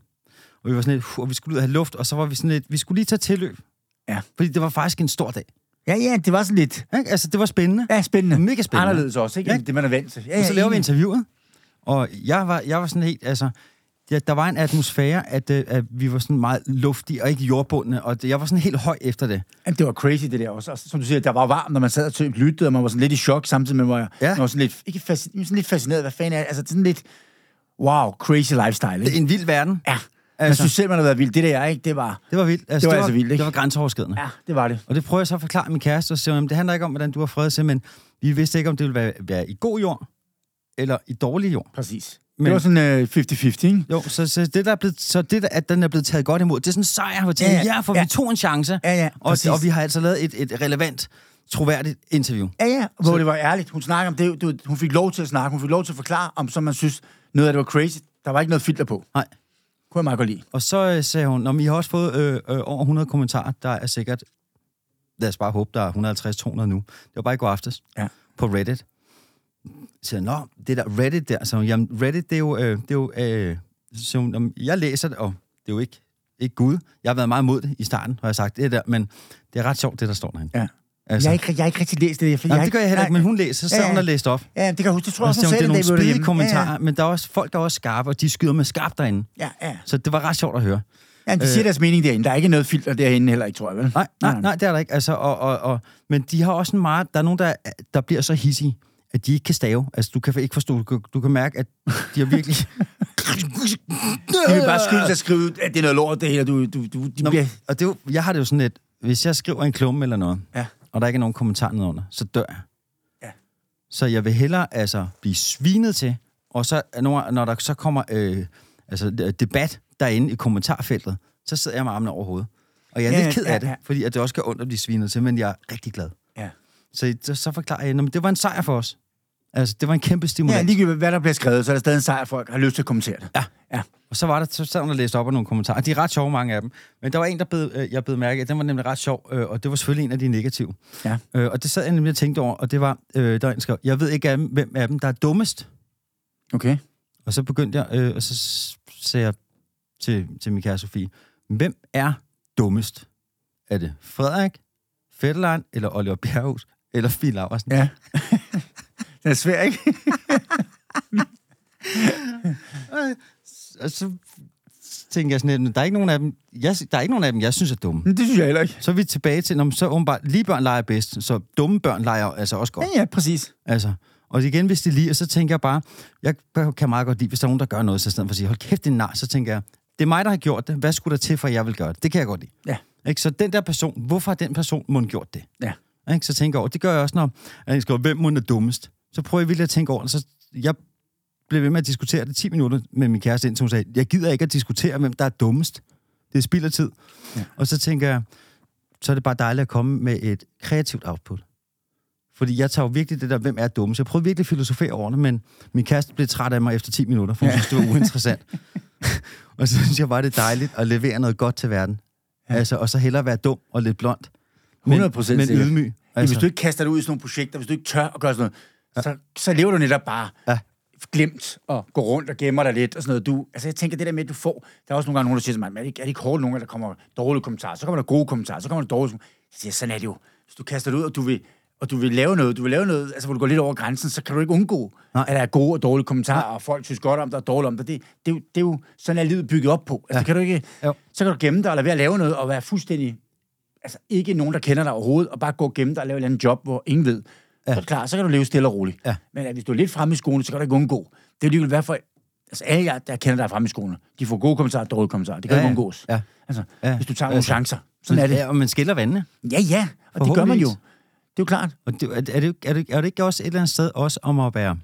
Og vi var sådan lidt, og vi skulle ud og have luft, og så var vi sådan lidt, vi skulle lige tage tilløb. Ja. Fordi det var faktisk en stor dag. Ja, ja, det var sådan lidt... Ikke? Altså, det var spændende. Ja, spændende. Mega spændende. Anderledes også, ikke? Ja. Det, man er vant til. Ja, Og så ja, laver vi interviewet, og jeg var, jeg var sådan helt, altså, ja, der var en atmosfære, at, øh, at vi var sådan meget luftige og ikke jordbundne, og det, jeg var sådan helt høj efter det. Jamen, det var crazy, det der også. Og som du siger, der var varmt, når man sad og tø- lyttede, og man var sådan lidt i chok, samtidig med, at Ja. man var sådan lidt, ikke fasc- sådan lidt fascineret. Hvad fanden er det? Altså, sådan lidt, wow, crazy lifestyle, Det er ikke? en vild verden. Ja. Man Altså. synes selv, man har været vildt. Det der, ikke? Det var, Det var vildt. Altså, Det var altså vildt, ikke? Det var grænseoverskridende. ja, det var det. Og det prøver jeg så at forklare min kæreste, og siger, jamen, det handler ikke om, hvordan du har fred til, men vi vidste ikke, om det ville være, være i god jord, eller i dårlig jord. Præcis. Men- det var sådan uh, 50-50, ikke? Jo, så, så det, der er blevet, så det, der, at den er blevet taget godt imod, det er sådan en sejr, hvor ja, Ja, ja, for Ja. vi tog en chance, Ja, ja, og, præcis. og vi har altså lavet et, et relevant, troværdigt interview. Ja, ja, hvor Så- det var ærligt. Hun snakker om det, du, hun fik lov til at snakke, hun fik lov til at forklare, om så man synes, noget af det var crazy. Der var ikke noget filter på. Nej. Kunne jeg meget godt lide. Og så øh, sagde hun, når I har også fået øh, øh, over 100 kommentarer, der er sikkert, lad os bare håbe, der er 150-200 nu. Det var bare i går aftes Ja. på Reddit. Så jeg, nå, det der Reddit der, så jamen Reddit, det er jo, øh, det er jo øh, hun, jamen, jeg læser det, og det er jo ikke, ikke Gud. Jeg har været meget imod det i starten, har jeg sagt det der, men det er ret sjovt, det der står derhen. Ja. Altså, Jeg har ikke, jeg har ikke rigtig læst det. For jeg det gør jeg heller ikke, men hun læser, så Ja, ja. hun og læste op. Ja, det kan jeg huske. Det tror jeg Og også, så hun sagde det er nogle derhjemme. kommentarer, Ja, men der er også folk, der er også skarpe, og de skyder med skarpt derinde. ja, ja. Så det var ret sjovt at høre. ja de siger deres mening derinde. Der er ikke noget filter derinde heller, ikke, tror jeg, vel? Nej, nej, nej, det er der ikke. Altså, og, og, og, men de har også en meget... Der er nogen, der, der bliver så hissige, at de ikke kan stave. Altså, du kan ikke forstå... Du kan, du kan mærke, at de har virkelig De vil bare skynde sig at skrive, at det er noget lort, det her. Du, du, du, de Nå, bliver... og det er jo, jeg har det jo sådan lidt, hvis jeg skriver en klumme eller noget, Ja. og der ikke er nogen kommentar nedenunder, så dør jeg. Ja. Så jeg vil hellere altså blive svinet til, og så når, når der så kommer øh, altså, debat derinde i kommentarfeltet, så sidder jeg med armene over hovedet. Og jeg er Ja, lidt ked af ja, det, ja. fordi at det også gør ondt at blive svinet til, men jeg er rigtig glad. Ja. Så, så, forklarer jeg, at det var en sejr for os. Altså, det var en kæmpe Ja, stimulans. ligegyldigt hvad der bliver skrevet, så er der stadig en sejr, at folk har lyst til at kommentere det. Ja. Ja. Og så var der, så sad og læste op af nogle kommentarer. De er ret sjove, mange af dem. Men der var en, der bed, øh, jeg blev mærke af. Den var nemlig ret sjov, øh, og det var selvfølgelig en af de negative. Ja. Øh, og det sad jeg nemlig og tænkte over, og det var, øh, der en, der skrev, jeg ved ikke, hvem af dem, der er dummest. Okay. Og så begyndte jeg, øh, og så sagde jeg til, til min kære Sofie, hvem er dummest? Er det Frederik, Fetterlein, eller Oliver Bjerghus, eller Fie Laversen? Ja. (laughs) det er svært, ikke? Og så tænker jeg sådan lidt, der er ikke nogen af dem, jeg, der er ikke nogen af dem, jeg synes er dumme. Men det synes jeg heller ikke. Så er vi tilbage til, når så åbenbart, lige børn leger bedst, så dumme børn leger altså også godt. Ja, ja, præcis. Altså, og igen, hvis de lige, så tænker jeg bare, jeg kan meget godt lide, hvis der er nogen, der gør noget, så i stedet for at sige, hold kæft, det er nar, så tænker jeg, det er mig, der har gjort det. Hvad skulle der til, for at jeg vil gøre det? Det kan jeg godt lide. Ja. Ikke? Så den der person, hvorfor har den person må gjort det? Ja. Ikke? Så tænker jeg over, det gør jeg også, når jeg skriver, hvem er dummest? Så prøver jeg virkelig at tænke over det. Så jeg blev ved med at diskutere det 10 minutter med min kæreste, indtil hun sagde, jeg gider ikke at diskutere, hvem der er dummest. Det er spild af tid. Ja. Og så tænker jeg, så er det bare dejligt at komme med et kreativt output. Fordi jeg tager jo virkelig det der, hvem er dummest. Jeg prøvede virkelig at filosofere over det, men min kæreste blev træt af mig efter 10 minutter, for hun Ja. synes, det var uinteressant. (laughs) og så synes jeg bare, det er dejligt at levere noget godt til verden. Ja. Altså, og så hellere være dum og lidt blond. Men, 100% men sikkert. ydmyg. Altså. Hvis du ikke kaster dig ud i sådan nogle projekter, hvis du ikke tør at gøre sådan noget, så, så lever du netop bare Ja. glemt og går rundt og gemmer dig lidt og sådan noget. Du, altså jeg tænker, det der med, at du får... Der er også nogle gange nogen, der siger til mig, "Men er det ikke, er det ikke hårdt nogle gange, der kommer dårlige kommentarer? Så kommer der gode kommentarer, så kommer der dårlige kommentarer. Jeg siger, sådan er det jo. Hvis du kaster dig ud, og du vil, og du vil lave noget, du vil lave noget, altså hvor du går lidt over grænsen, så kan du ikke undgå, Nej. at der er gode og dårlige kommentarer, og folk synes godt om dig og dårligt om dig. Det, det, er jo, det er jo sådan, er livet bygget op på. Altså, Ja. det kan du ikke, Jo. så kan du gemme dig og lade være at lave noget, og være fuldstændig altså ikke nogen, der kender dig overhovedet, og bare gå gemme dig og lave et eller andet job, hvor ingen ved. Ja. Så er det klart, så kan du leve stille og roligt. Ja. Men at hvis du er lidt fremme i skolen, så kan du ikke undgå. Det er jo hvad for... Altså alle jer, der kender dig fremme i skolen, de får gode kommentarer og dårlige kommentarer. Det kan Ja, ikke ja. undgås. Ja. Altså, Ja. hvis du tager nogle Altså. chancer. Sådan er det. Ja, og man skiller vandene. Ja, ja. Og det gør man jo. Det er jo klart. Og det, er, det, er, det, er det ikke også et eller andet sted også om at være...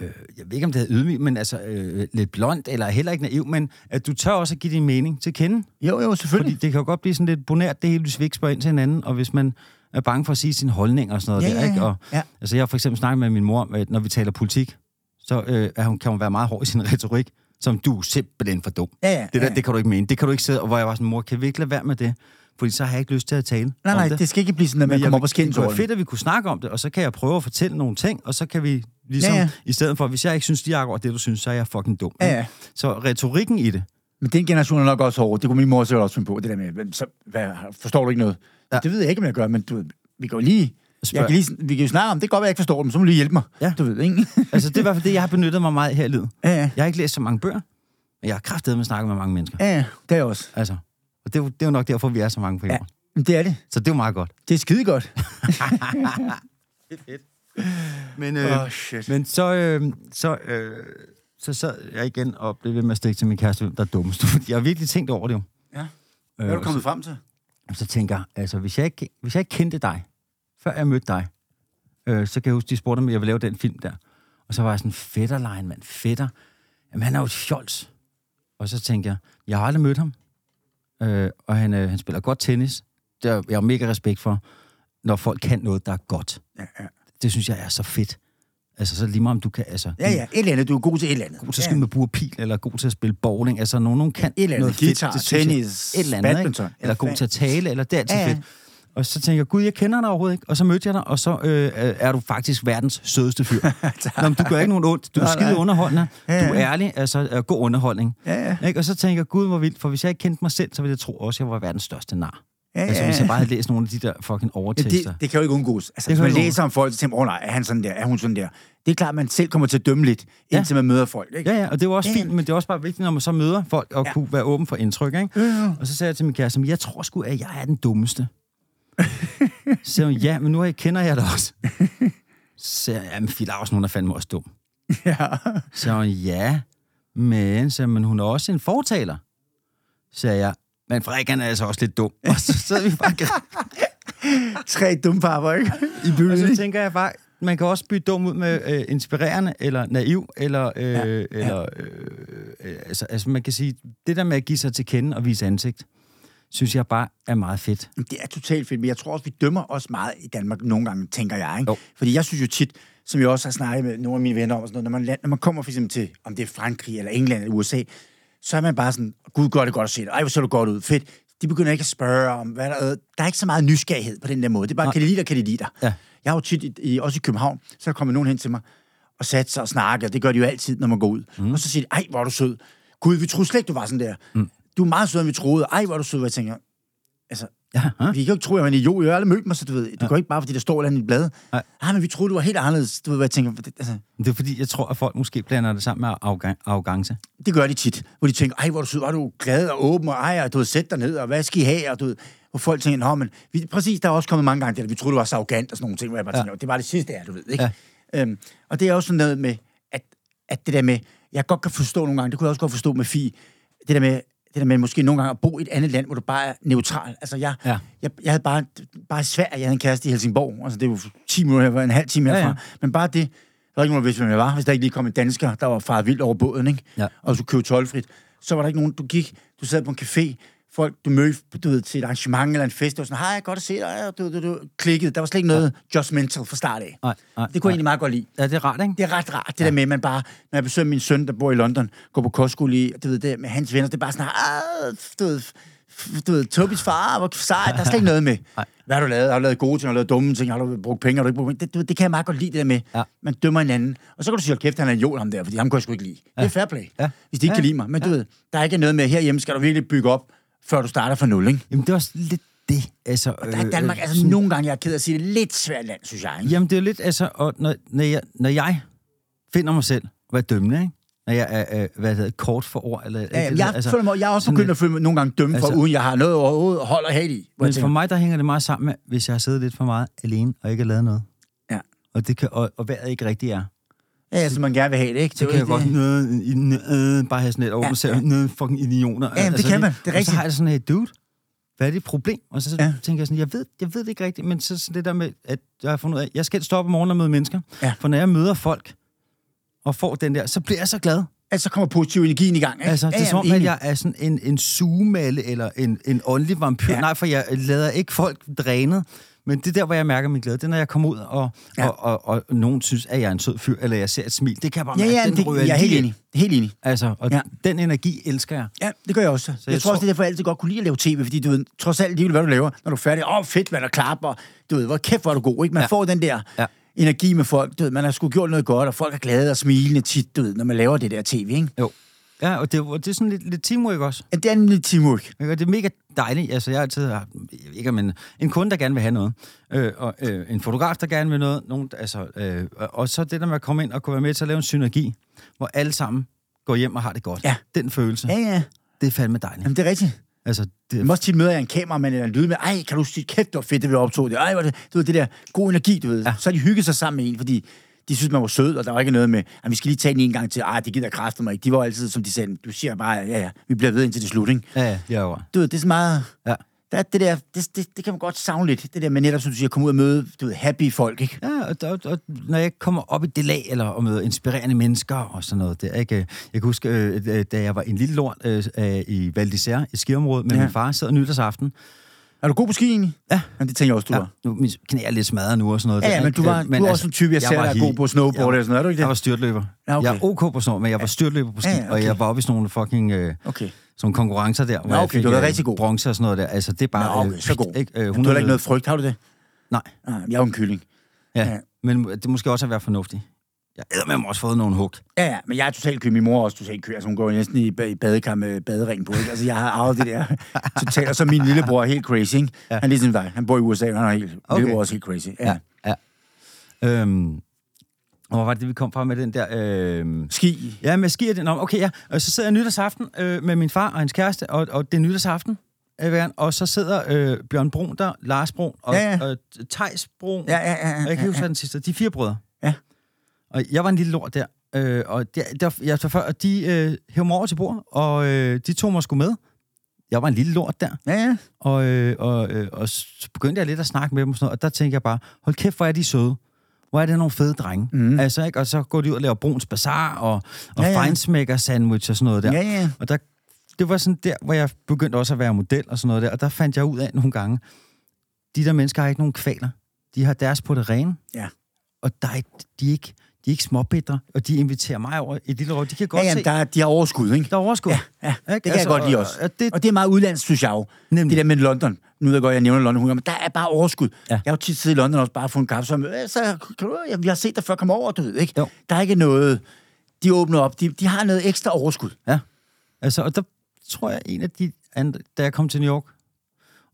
Øh, jeg ved ikke, om det er ydmyg, men altså øh, lidt blond, eller heller ikke naiv, men at du tør også at give din mening til kende. Jo, jo, selvfølgelig. Fordi det kan jo godt blive sådan lidt bonært, det hele, ikke spørger ind til hinanden, og hvis man er bange for at sige sin holdning og sådan noget Ja, der, ikke? Og, Ja. Altså, jeg har for eksempel snakket med min mor, om, at når vi taler politik, så øh, er hun, kan hun være meget hård i sin (laughs) retorik, som du er simpelthen for dum. Ja, ja, Det der, ja. det kan du ikke mene. Det kan du ikke sidde, og hvor jeg var sådan, mor, kan vi ikke lade være med det? Fordi så har jeg ikke lyst til at tale Nej, nej, det. det skal ikke blive sådan, at man kommer op og skændes Det over være fedt, at vi kunne snakke om det, og så kan jeg prøve at fortælle nogle ting, og så kan vi ligesom, Ja, ja, ja. ja. i stedet for, hvis jeg ikke synes lige akkurat det, du synes, så er jeg fucking dum. Ja, ja. Så retorikken i det, Men den generation er nok også hård. Det kunne min mor sikkert også finde på. Det der med, "Hvem- så, hvad, forstår du ikke noget? Ja. Ja. Det ved jeg ikke, om jeg gør, men du, vi jo lige... Jeg kan lige, vi kan jo snakke om, det kan godt være, jeg ikke forstår dem, så må du lige hjælpe mig. Ja. Du ved, ikke? (laughs) altså det er i hvert fald det, jeg har benyttet mig meget her i livet. ja, ja. Jeg har ikke læst så mange bøger, men jeg har kraftedet med at snakke med mange mennesker. Ja, ja, det er jeg også. Altså, og det er, jo, det er jo nok derfor, vi er så mange på Ja, jorden. men det er det. Så det er jo meget godt. Det er skide godt. (laughs) (laughs) Men, øh, oh, shit. men så, øh, så, øh, så sad jeg igen og blev ved med at stikke til min kæreste, der er dummest. (laughs) Jeg har virkelig tænkt over det jo. Ja. Hvad er du kommet frem til? Så tænker jeg, altså, hvis jeg, ikke, hvis jeg ikke kendte dig, før jeg mødte dig, øh, så kan jeg huske, de spurgte, om jeg ville lave den film der. Og så var jeg sådan, fætterlejen, mand, fætter. Jamen, han er jo et fjols. Og så tænkte jeg, jeg har aldrig mødt ham. Øh, og han, øh, han spiller godt tennis. Det er, jeg har mega respekt for, når folk kan noget, der er godt. Ja, ja. Det synes jeg er så fedt. Altså, så lige meget om du kan, altså... Ja, ja, et eller andet. Du er god til et eller andet. God til at skyde med bur og pil, eller god til at spille bowling. Altså, nogen, nogen kan et eller andet. noget fedt, Guitar, jeg. tennis, et eller andet, badminton. Ikke? Eller Ja, god til at tale, eller det er altid Ja, ja, ja. fedt. Og så tænker jeg, gud, jeg kender dig overhovedet ikke. Og så mødte jeg dig, og så øh, er du faktisk verdens sødeste fyr. (laughs) Nå, men du gør ikke nogen ondt. Du er skide underholdende. Ja, Du er ja. ærlig, altså øh, god underholdning. Ja, ja. Ikke? Og så tænker jeg, gud, hvor vildt. For hvis jeg ikke kendte mig selv, så ville jeg tro også, at jeg var verdens største nar. Ja, Altså, ja, hvis jeg bare havde læst nogle af de der fucking overtekster. det, det kan jo ikke undgås. Altså, Det hvis man læser om folk, så tænker man, åh nej, er han sådan der? Er hun sådan der? Det er klart, at man selv kommer til at dømme lidt, Ja. indtil man møder folk. Ikke? Ja, ja, og det var også Ja. fint, men det er også bare vigtigt, når man så møder folk, og Ja. kunne være åben for indtryk, ikke? Ja. Og så sagde jeg til min kæreste, "Men jeg tror sgu, at jeg er den dummeste. så sagde hun, ja, men nu kender jeg dig også. Så sagde jeg, jamen, Fie Larsen, hun er fandme også dum. ja. Så sagde hun, ja, Men, så, men hun er også en fortaler, sagde jeg. Men Frederik, han er altså også lidt dum. (laughs) Og så sidder vi bare (laughs) Tre dumme papper, ikke? I Og byen, så ikke? tænker jeg bare, man kan også bytte dum ud med øh, inspirerende, eller naiv, eller... Øh, Ja, eller øh, øh, altså, altså, man kan sige, det der med at give sig til kende og vise ansigt, synes jeg bare er meget fedt. Det er totalt fedt, men jeg tror også, vi dømmer os meget i Danmark nogle gange, tænker jeg. Ikke? Jo. Fordi jeg synes jo tit, som jeg også har snakket med nogle af mine venner om, og sådan noget, når, man, når man kommer for eksempel til, om det er Frankrig, eller England, eller USA, så er man bare sådan, gud, gør det godt at se dig. Ej, hvor ser du godt ud. Fedt. De begynder ikke at spørge om, hvad der er. Der er ikke så meget nysgerrighed på den der måde. Det er bare, Nej. kan de lide dig, kan de lide dig. Ja. Jeg har jo tit, i, i, også i København, så er der kommet nogen hen til mig, og sat sig og snakke, og det gør de jo altid, når man går ud. Mm. Og så siger de, ej, hvor er du sød. Gud, vi troede slet ikke, du var sådan der. Mm. Du er meget sødere, end vi troede. Ej, hvor er du sød. Hvor jeg tænker, altså, Ja, vi kan jo ikke tro, at jeg er en idiot. Jeg har aldrig mødt mig, så du ved, det går ikke bare, fordi der står et eller andet blad. Nej. Nej, men vi troede, du var helt anderledes. Du ved, hvad jeg tænker, det, altså, Det er fordi, jeg tror, at folk måske blander det sammen med arrogan- arrogance. det gør de tit, hvor de tænker, ej, hvor er du sød, er du glad og åben, og ej, og du ved, sæt dig ned, og hvad skal I have, og du ved, hvor folk tænker, nå, men vi, præcis, der er også kommet mange gange, der vi troede, du var så arrogant og sådan nogle ting, hvor jeg bare Ja. tænker, det var det sidste her, du ved, ikke? Ja. Øhm, og det er også sådan noget med, at, at det der med, jeg godt kan forstå nogle gange, det kunne jeg også godt forstå med Fie, det der med, det der med måske nogle gange at bo i et andet land, hvor du bare er neutral. Altså, jeg, Ja. jeg, jeg havde bare, bare Sverige, jeg havde en kæreste i Helsingborg, altså det jo 10 minutter herfra, en halv time Ja, herfra, ja. men bare det, der var ikke nogen, der vidste, hvem jeg var, hvis der ikke lige kom en dansker, der var faret vildt over båden, ikke? Ja. og du skulle købe tolvfrit, så var der ikke nogen, du gik, du sad på en café, folk, du mødte du ved, til et arrangement eller en fest, og sådan, hej, godt at se dig, du, du, du, klikkede. Der var slet ikke noget just mental fra start af. Nej, nej, det kunne jeg nej. egentlig meget godt lide. Ja, det er rart, ikke? Det er ret rart, det ja. der med, at man bare, når jeg besøger min søn, der bor i London, går på kostskole i, du ved, det med hans venner, det er bare sådan, du ved, du ved, Tobis far, hvor sejt, der er slet ikke noget med. Nej. Hvad har du lavet? Har du lavet gode ting? Har du lavet dumme ting? Har du brugt penge? Har du ikke brugt penge? Det, du ved, det kan jeg meget godt lide, det der med, Ja. man dømmer hinanden. Og så kan du sige, kæft, han er en idiot, ham der, fordi ham kan jeg sgu ikke lide. Det er fair play, Ja. hvis de ikke Ja. kan lide mig. Men du ved, der er ikke noget med, herhjemme skal du virkelig bygge op, før du starter fra nul, ikke? Jamen, det er også lidt det. Altså, Der er Danmark, altså nogle gange, jeg er ked af at sige det, lidt svært land, synes jeg. Ikke? Jamen, det er lidt, altså, og når, når, jeg, når jeg finder mig selv være dømmende, ikke? Når jeg er, er hvad hedder, kort for ord, eller... Ja, det, jeg, altså, føler mig, jeg er også sådan begyndt at føle mig nogle gange dømme for, Altså- uden jeg har noget overhovedet at holde og have i. Men for mig, der hænger det meget sammen med, hvis jeg har siddet lidt for meget alene, og ikke har lavet noget. Ja. Og, det kan, og, og vejret ikke rigtig er. Ja, som man gerne vil have det, ikke? Så kan jeg godt nø, øh, bare have sådan et over, Ja, ja, ja. fucking idioter. Ja, men det kan man. Det er Og så rigtigt. har jeg det sådan her, dude, hvad er dit problem? Og så Ja. ja. tænker jeg sådan, jeg ved, jeg ved det ikke rigtigt, men så sådan det der med, at jeg har fundet ud af, jeg skal stoppe om morgenen og møde mennesker. Ja. For når jeg møder folk, og får den der, så bliver jeg så glad. Altså, så kommer positiv energien i gang, ikke? Altså, det er Ja, som at jeg er sådan en, en sugemalle, eller en, en åndelig vampyr. Ja. Nej, for jeg lader ikke folk drænet. Men det er der, hvor jeg mærker min glæde. Det er, når jeg kommer ud, og, Ja. ja. og, og, og, nogen synes, at jeg er en sød fyr, eller jeg ser et smil. Det kan jeg bare Ja, mærke. ja, den det, jeg er helt enig. Helt enig. Altså, og Ja. ja. den energi elsker jeg. Ja, det gør jeg også. Så jeg, jeg jeg tror også, tror- det er derfor, jeg altid godt kunne lide at lave tv, fordi du ved, trods alt lige hvad du laver, når du er færdig, åh, oh, fedt, man er klapper, du ved, hvor kæft, hvor er du god, ikke? Man ja. Ja. får den der ja. Ja. energi med folk, du ved, man har sgu gjort noget godt, og folk er glade og smilende tit, du ved, når man laver det der tv, ikke? Jo. Ja, og det, og det er sådan lidt, lidt teamwork også. Ja, det er lille teamwork. Ikke? Og det er mega dejligt. Altså, jeg har altid haft, ikke, men en kunde, der gerne vil have noget. Øh, og øh, en fotograf, der gerne vil noget. Nogen, altså, øh, og- så det der med at komme ind og kunne være med til at lave en synergi, hvor alle sammen går hjem og har det godt. Ja. Den følelse, Ja, ja. det er fandme dejligt. Jamen, det er rigtigt. Altså, det, Men også tit møder jeg en kameramand eller en lyd med, ej, kan du sige, kæft, det var fedt, det vi optog det. Ej, er det, du ved, det der god energi, du ved. Ja. Så har de hygget sig sammen med en, fordi de synes, man var sød, og der var ikke noget med, at vi skal lige tage den en gang til. Ej, det gider kræfter mig ikke. De var altid, som de sagde, du siger bare, ja, ja, vi bliver ved indtil det slut, ikke? ja, ja, er over. Du ved, det er så meget... Ja. Der er det der, det, det, det, kan man godt savne lidt. Det der med netop, som du siger, komme ud og møde, du ved, happy folk, ikke? Ja, og, og, og når jeg kommer op i det lag, eller og møder inspirerende mennesker og sådan noget, det er ikke... Jeg kan huske, øh, øh, da jeg var en lille lort øh, øh, i Val i skiområdet, med Ja. min far, sad nytårsaften. Er du god på ski egentlig? Ja. Men det tænker jeg også, du Ja, var. nu, min knæ er lidt smadret nu og sådan noget. Ja, ja, men du var, Øh, du var også en type, jeg, jeg ser, der er god på snowboard jeg var- eller sådan noget, er du ikke det? Jeg var styrtløber. Ja, okay. Jeg er ok på noget, men jeg var styrtløber på ski, Ja, okay. og jeg var oppe i sådan nogle fucking... Øh, Okay. sådan nogle konkurrencer der, hvor Nå, jeg okay, fik du øh, rigtig god. bronze og sådan noget der. Altså, det er bare... Nå, okay, så god. Ikke, øh, Du har ikke noget frygt, har du det? Nej, Nej, jeg er jo en kylling. ja. Ja. ja. Men det måske også at være fornuftig. Jeg har med også fået nogle hug. Ja, ja, men jeg er totalt kø. Min mor er også totalt kø. Altså, hun går næsten i, i badekar med badering på. Ikke? Altså, jeg har arvet det der (laughs) totalt. Og så min lillebror er helt crazy, ikke? Ja. Han er ligesom dig. Han bor i USA, og han er helt... Okay. Lillebror også helt crazy. Ja. ja. ja. Øhm, og hvor var det, det, vi kom fra med den der... Øhm, Ski. Ja, med ski. Nå, okay, ja. Og så sidder jeg nytårsaften øh, med min far og hans kæreste, og, og det er nytårsaften. øh, Og så sidder øh, Bjørn Brun der, Lars Brun og, Ja, ja. og Tejs Brun. Ja, ja, ja. ja, Og jeg kan ja, huske, hvad den sidste. De fire brødre. Og jeg var en lille lort der. Øh, og der, der, jeg tager før, og de øh, hævde mig over til bord, og øh, de tog mig sgu med. Jeg var en lille lort der. Ja, ja. Og, øh, og, øh, og så begyndte jeg lidt at snakke med dem og sådan noget, og der tænkte jeg bare, hold kæft, hvor er de søde. Hvor er det nogle fede drenge. Mm. Altså, ikke? Og så går de ud og laver bruns bazar og, og Ja, ja, ja. ja. feinsmaker sandwich og sådan noget der. Ja, ja. Og der, det var sådan der, hvor jeg begyndte også at være model og sådan noget der. Og der fandt jeg ud af nogle gange, de der mennesker har ikke nogen kvaler. De har deres på det rene. Ja. Og der er, ikke- de, er ikke, de er ikke småbitre, og de inviterer mig over i lille råd. De kan godt Ja, se, jamen, der, er- de har overskud, ikke? der er overskud. Ja, ja. Det kan jeg godt lide også. Og, og det, Og det er meget udlandsk, synes jeg jo. Nemlig. Det der med London. Nu ved jeg godt, jeg nævner London, men der er bare overskud. Ja. Jeg har jo tit siddet i London også bare for en kaffe, så, øh, så kan du, ja, vi har set dig før komme over, du ved, ikke? Jo. Der er ikke noget... De åbner op. De, de har noget ekstra overskud. Ja. Altså, og der tror jeg, en af de andre, da jeg kom til New York,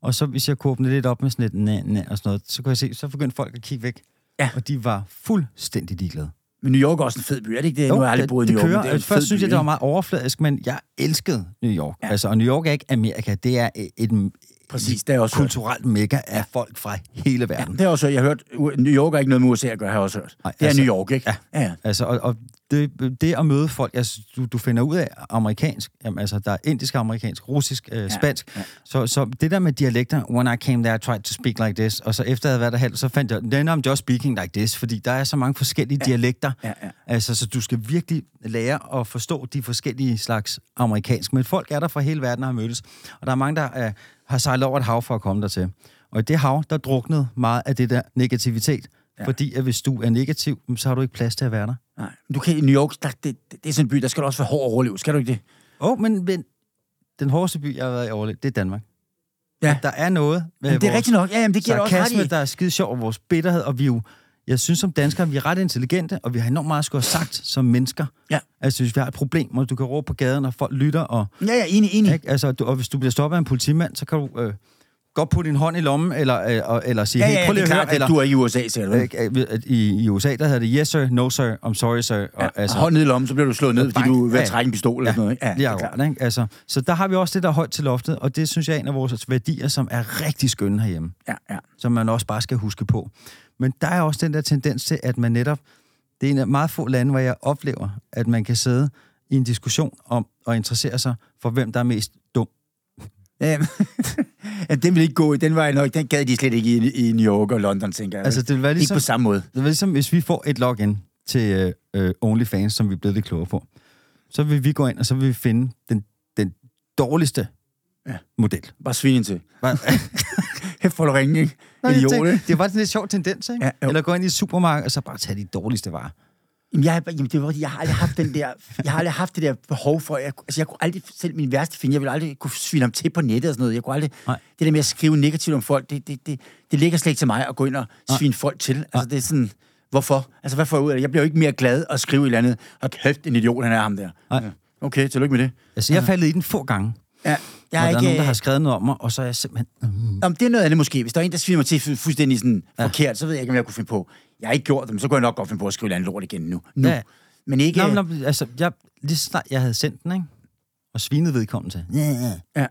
og så hvis jeg kunne åbne lidt op med sådan et næ, næ, og sådan noget, så kunne jeg se, så begyndte folk at kigge væk. Ja. Og de var fuldstændig ligeglade. Men New York er også en fed by, er det ikke det? nu har jeg aldrig boet i New York. kører. det er en Først synes by, jeg, det var meget overfladisk, men jeg elskede New York. Ja. Ja. Altså, og New York er ikke Amerika, det er et, et Præcis, det er også hørt. kulturelt mekka af folk fra hele Ja, verden. det har også hørt. Jeg har hørt, New York er ikke noget med USA at gøre, har jeg også hørt. Nej, det er altså- New York, ikke? Ja. ja. Altså, og, og det, det at møde folk, altså, du, du finder ud af amerikansk, jamen, altså, der er indisk, amerikansk, russisk, øh, spansk. ja. Så, så det der med dialekter, when I came there, I tried to speak like this, og så efter jeg havde været der halvt, så fandt jeg, then I'm just speaking like this, fordi der er så mange forskellige ja. dialekter. Ja, ja. Altså, så du skal virkelig lære at forstå de forskellige slags amerikansk. Men folk er der fra hele verden og har mødtes. Og der er mange, der øh, har sejlet over et hav for at komme dertil. Og i det hav, der druknede meget af det der negativitet. Ja. Fordi at hvis du er negativ, så har du ikke plads til at være der. Nej. Du kan i New York, der, det, det, er sådan en by, der skal du også være hård at overleve. Skal du ikke det? Åh, oh, men, men den hårdeste by, jeg har været i overlevet, det er Danmark. Ja. Der er noget med Men det er vores rigtigt nok. Ja, jamen, det giver også ret i. der er skide sjov, og vores bitterhed, og vi er jo, jeg synes som danskere, vi er ret intelligente, og vi har enormt meget at skulle have sagt som mennesker. Ja. Altså, hvis vi har et problem, og du kan råbe på gaden, og folk lytter, og, Ja, ja, enig, enig. ikke? Altså, du, og hvis du bliver stoppet af en politimand, så kan du øh, godt putte din hånd i lommen, eller, øh, eller sige, Ja, hey, ja, prøv det lige er at klart, høre, at du er i USA, siger du. eller, øh, i, I USA, der hedder det, yes sir, no sir, I'm sorry sir. Og, Ja, altså, hånd i lommen, så bliver du slået ned, fordi du er ved at Ja, ja. trække en pistol eller sådan noget. Ikke? Ja, det er klart. akkurat, ikke? Altså, så der har vi også det der højt til loftet, og det synes jeg er en af vores værdier, som er rigtig skønne herhjemme, Ja, ja. som man også bare skal huske på. Men der er også den der tendens til, at man netop, det er en af meget få lande, hvor jeg oplever, at man kan sidde i en diskussion om og interessere sig for, hvem der er mest dum. Ja, (laughs) ja, den vil ikke gå i. Den var nok, den gad de slet ikke i, i New York og London, tænker jeg. Altså, det vil være Ikke ligesom, på samme måde. det vil være ligesom hvis vi får et login til øh, øh, OnlyFans, som vi er blevet lidt klogere på, så vil vi gå ind, og så vil vi finde den, den dårligste Ja. model. Bare svin ind til. Bare- (laughs) Hæft for ringe, ikke? Nå, Idiot, ikke? det er bare sådan lidt sjov tendens, ikke? Ja, jo. Eller gå ind i et supermarked, og så bare tage de dårligste varer. Jamen, jeg, jamen, det var, jeg har aldrig haft den der, jeg har aldrig haft det der behov for, jeg, altså, jeg kunne aldrig, selv min værste finde, jeg ville aldrig kunne svine ham til på nettet og sådan noget. Jeg kunne aldrig, Nej. det der med at skrive negativt om folk, det, det, det, det ligger slet ikke til mig at gå ind og svine folk til. Altså, det er sådan, hvorfor? Altså, hvad får jeg ud af det? Jeg bliver jo ikke mere glad at skrive et eller andet, og kæft, en idiot, han er ham der. Nej. Ja. Okay, tillykke med det. Altså, jeg er faldet i den få gange, Ja, jeg er der ikke... er nogen, der har skrevet noget om mig, og så er jeg simpelthen... Mm, Om det er noget andet måske. Hvis der er en, der sviner mig til fu- fuldstændig sådan ja. forkert, så ved jeg ikke, om jeg kunne finde på. Jeg har ikke gjort det, men så kunne jeg nok godt finde på at skrive andet lort igen nu. nu. Ja. Men ikke... Nå, men, altså, jeg, lige så snart jeg havde sendt den, ikke? Og svinet vedkommende til. Ja, ja. Ja.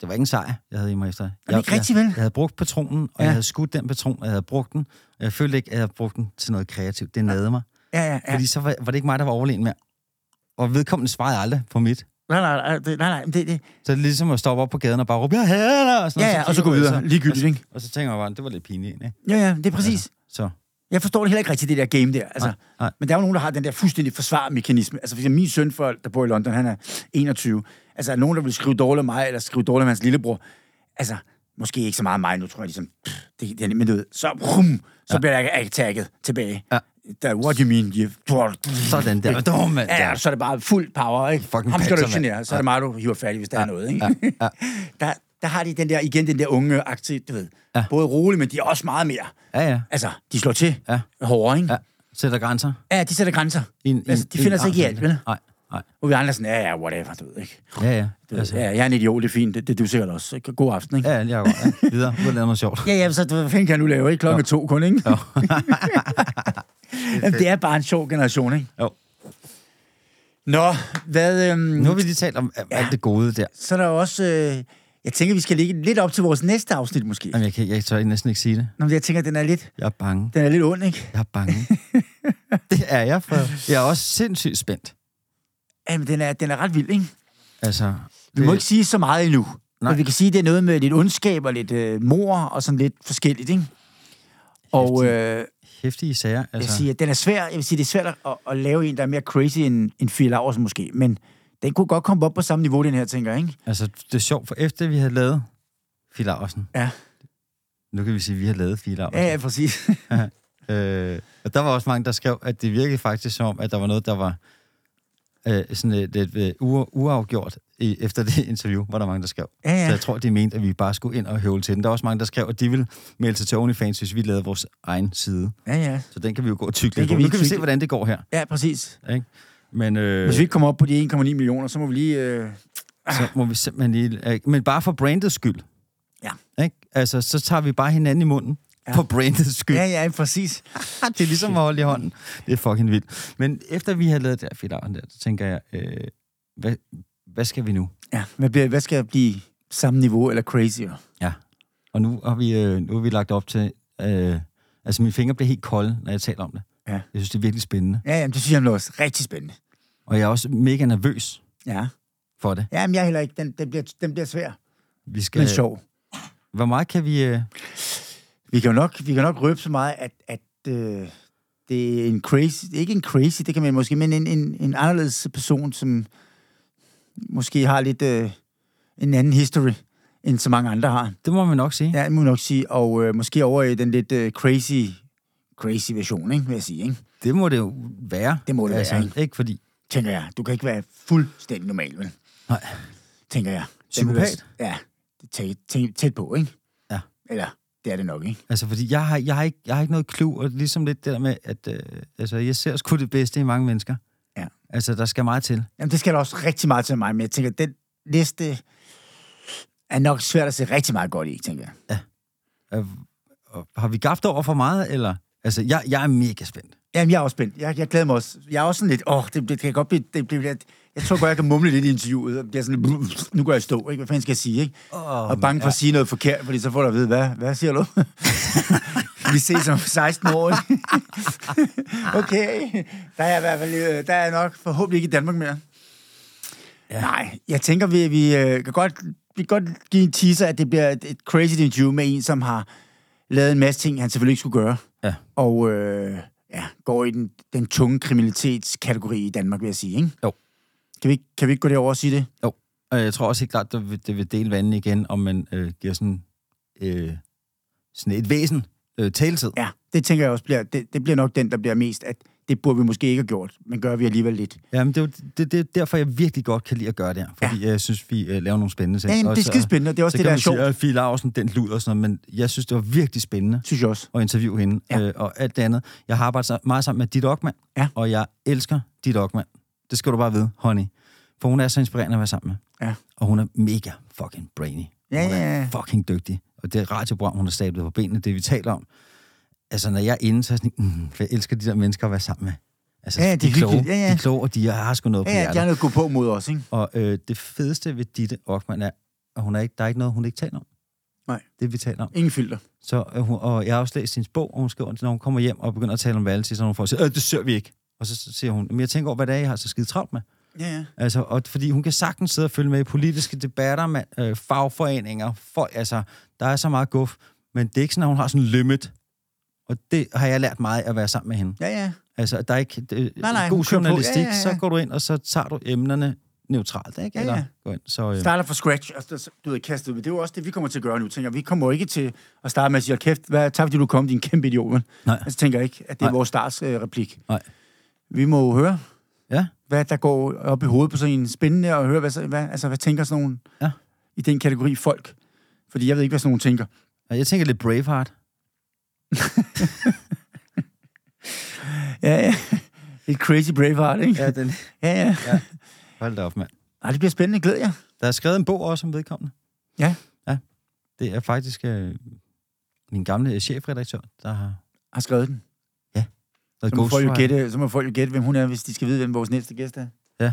Det var ikke en sejr, jeg havde i mig efter. Jeg, ikke rigtigt, vel? jeg, jeg havde brugt patronen, og Ja. jeg havde skudt den patron, og jeg havde brugt den. Og jeg følte ikke, at jeg havde brugt den til noget kreativt. Det nede mig. Ja, ja, ja. Fordi så var, var det ikke mig, der var overlegen mere. Og vedkommende svarede aldrig på mit. Nej, nej, nej, det, nej, nej, det, det, Så det er ligesom at stoppe op på gaden og bare råbe, jeg hader og sådan Ja, noget. ja, og så gå kigger jeg, videre. Ligegyldigt, ikke? Og så tænker jeg bare, det var lidt pinligt, ikke? Ja, ja, det er præcis. Så, Jeg forstår det heller ikke rigtigt, det der game der. Altså, Nej, nej. Men der er jo nogen, der har den der fuldstændig forsvarmekanisme. Altså, for eksempel min søn, for, der bor i London, han er 21. Altså, er der nogen, der vil skrive dårligt om mig, eller skrive dårligt om hans lillebror. Altså, måske ikke så meget om mig nu, tror jeg ligesom, pff, det, det, men du ved, så, brum, så ja. bliver jeg attagget tilbage. Ja. Der, what do you mean? You, sådan der. Dum, mand. Ja, så er det bare fuld power, ikke? Fucking Ham skal du genere, så er det meget, du hiver fat i, hvis der er noget, ikke? Ja, ja. (laughs) der, der har de den der, igen den der unge aktiv, du ved, Ja. både rolig, men de er også meget mere. Ja, ja. Altså, de slår til Ja. hårdere, ikke? ja. Sætter grænser. Ja, de sætter grænser. I en, Altså, de finder sig ikke i alt, vel? Nej, nej. Hvor vi andre sådan, ja, ja, whatever, du ved, ikke? Ja, ja. Du ved, ja, jeg er en idiot, det er fint, det, det er du sikkert også. Ikke? God aften, ikke? Ja, jeg er godt. Ja. Videre. Du har lavet noget sjovt. Ja, ja, så hvad fanden kan jeg nu lave, ikke? Klokken to kun, ikke? Jo. (laughs) Jamen, det er bare en sjov generation, ikke? Jo. Nå, hvad... Øhm, Nu har vi lige talt om ja. alt det gode der. Så er der også... Øh, jeg tænker, vi skal ligge lidt op til vores næste afsnit, måske. Jamen, jeg, kan, jeg tør næsten ikke sige det. Nå, men jeg tænker, den er lidt, Jeg er bange. den er lidt ond, ikke? Jeg er bange. (laughs) Det er jeg, for jeg er også sindssygt spændt. Jamen, den er, den er ret vild, ikke? Altså, Vi må ikke sige så meget endnu. Nej. Men vi kan sige, det er noget med lidt ondskab og lidt øh, mor og sådan lidt forskelligt, ikke? Og øh, hæftige sager. jeg vil Altså, sige, at den er svær. Jeg vil sige, det er svært at, at lave en, der er mere crazy end, end Phil Laurs måske. Men den kunne godt komme op på samme niveau, den her, tænker jeg, ikke? altså, det er sjovt, for efter vi havde lavet Fie Laursen, Ja, nu kan vi sige, at vi har lavet Fie Laursen, ja, ja præcis. (laughs) Øh, og der var også mange, der skrev, at det virkede faktisk som, at der var noget, der var øh, sådan lidt, lidt øh, ua- uafgjort i, efter det interview, var der mange, der skrev. Ja, ja. Så jeg tror, de mente, at vi bare skulle ind og høvle til den. Der var også mange, der skrev, at de ville melde sig til OnlyFans, hvis vi lavede vores egen side. Ja, ja. Så den kan vi jo gå Den lidt kan på. vi Nu kan vi se, hvordan det går her. Ja, præcis. Ikke? Men øh, Hvis vi ikke kommer op på de 1,9 millioner, så må vi lige... Øh... så må vi simpelthen lige... Øh, men bare for brandets skyld. Ja. Ikke? Altså, så tager vi bare hinanden i munden. Ja. For brandets skyld. Ja, ja, præcis. (laughs) det er ligesom at holde i hånden. Det er fucking vildt. Men efter vi havde lavet det her fedt der, så tænker jeg, øh, hvad, hvad skal vi nu? Ja, hvad, bliver, hvad skal blive samme niveau eller crazier? Ja. Og nu har vi, øh, nu har vi lagt op til... Øh, altså, mine fingre bliver helt kolde, når jeg taler om det. Ja. Jeg synes, det er virkelig spændende. Ja, jamen, det synes jeg er også rigtig spændende. Og jeg er også mega nervøs Ja. for det. Ja, men jeg er heller ikke. Den, den, bliver, den bliver svær, Vi skal, men sjov. Hvor meget kan vi... Øh, Vi kan jo nok, vi kan nok røbe så meget, at, at øh, det er en crazy, ikke en crazy, det kan man måske, men en, en, en anderledes person, som måske har lidt øh, en anden history, end så mange andre har. det må man nok sige. Ja, det må jeg nok sige. Og øh, måske over i den lidt øh, crazy, crazy version, ikke, vil jeg sige. Ikke? Det må det jo være. Det må det altså, være, ikke? Ikke fordi... Tænker jeg. Du kan ikke være fuldstændig normal, vel? Nej. Tænker jeg. Psykopat? Ja, tæt, tæt, tæt på, ikke? Ja. Eller, det er det nok, ikke? Altså, fordi jeg har, jeg har, ikke, jeg har ikke noget clue, og ligesom lidt det der med, at øh, altså, jeg ser sgu det bedste i mange mennesker. Ja. Altså, der skal meget til. Jamen, det skal der også rigtig meget til mig, men jeg tænker, den liste er nok svært at se rigtig meget godt i, tænker jeg. Øh, og har vi gaft over for meget, eller? Altså, jeg, jeg er mega spændt. Jamen, jeg er også spændt. Jeg, jeg glæder mig også. Jeg er også sådan lidt, åh, det, det kan godt blive, det bliver, jeg tror godt, jeg kan mumle lidt i interviewet, og bliver sådan lidt, nu går jeg i stå, ikke? Hvad fanden skal jeg sige, ikke? Oh, og bange for at sige noget forkert, fordi så får du at vide, hvad, hvad siger du? (laughs) Vi ses om 16 år. ikke? (laughs) okay, der er, i hvert fald, øh, der er nok forhåbentlig ikke i Danmark mere. Ja. Nej, jeg tænker, vi, vi øh, kan godt, vi kan godt give en teaser, at det bliver et, et crazy interview med en, som har lavet en masse ting, han selvfølgelig ikke skulle gøre. Ja. Og øh, ja, går i den, den tunge kriminalitetskategori i Danmark, vil jeg sige. Ikke? Jo. Kan vi, kan vi ikke gå derover og sige det? Jo, og jeg tror også helt klart, det vil, det vil dele vandet igen, om man øh, giver sådan, øh, sådan et væsen øh, taletid. Ja, det tænker jeg også bliver, det, det bliver nok den, der bliver mest, at det burde vi måske ikke have gjort, men gør vi alligevel lidt. Jamen, det er, det, det er derfor, jeg virkelig godt kan lide at gøre det her. Fordi ja. jeg synes, vi øh, laver nogle spændende ting. Ja, jamen, det er så- skidespændende, og det er også så det, kan der er man sige, sjovt, at Fie Larsen, den lud og sådan noget, men jeg synes, det var virkelig spændende synes jeg også. at interviewe hende. Ja. Øh, og alt det andet. Jeg har arbejdet så- meget sammen med Dit Ockmann, Ja. og jeg elsker Dit Ockmann. Det skal du bare vide, honey. For hun er så inspirerende at være sammen med. Ja. Og hun er mega fucking brainy. Ja, hun ja, er fucking dygtig. Og det radioprogram, hun har stablet på benene, det vi taler om. Altså, når jeg er inde, så er jeg sådan, mm, for jeg elsker de der mennesker at være sammen med. Altså, Ja, det de er kloge. Ja, ja. De er kloge, og de har sgu noget på Ja, ja, hjertet. de har noget at gå på mod os, ikke? Og øh, det fedeste ved Ditte Ockmann er, at hun er ikke, der er ikke noget, hun ikke taler om. Nej. Det vi taler om. Ingen filter. Så, øh, hun, og jeg har også læst hendes bog, og hun skriver, når hun kommer hjem og begynder at tale om valgtid, så hun får siger, øh, det ser vi ikke. Og så, siger hun, men jeg tænker over, hvad det er, jeg har så skide travlt med. Ja, ja. Altså, og fordi hun kan sagtens sidde og følge med i politiske debatter, med, øh, fagforeninger, for, altså, der er så meget guf, men det er ikke sådan, at hun har sådan en limit. Og det har jeg lært meget af at være sammen med hende. Ja, ja. Altså, der er ikke det, Nej, nej, god journalistik, Ja, ja, ja. så går du ind, og så tager du emnerne neutralt, ikke? Ja, Eller ja. går ind, så... Øh, Starter fra scratch, og så, du ved, kastet ud. Det er jo også det, vi kommer til at gøre nu. Tænker, vi kommer ikke til at starte med at sige, "Hold kæft, hvad, tak fordi du kom, din kæmpe idiot. vel?" Nej. Altså, tænker jeg ikke, at det er Nej. vores starts øh, replik. Nej. Vi må jo høre, ja, hvad der går op i hovedet på sådan en spændende, og høre, hvad, hvad, altså, hvad tænker sådan nogen Ja. i den kategori folk? Fordi jeg ved ikke, hvad sådan nogen tænker. jeg tænker lidt Braveheart. (laughs) Ja, ja. Et crazy braveheart, ikke? Ja, den... Ja, ja. Hold da op, mand. Ej, det bliver spændende, glæder jeg. Der er skrevet en bog også om vedkommende. Ja. Ja. Det er faktisk øh, min gamle chefredaktør, der har... Har skrevet den. Der Så må, folk jo gætte, så må folk jo gætte, hvem hun er, hvis de skal vide, hvem vores næste gæst er. Ja.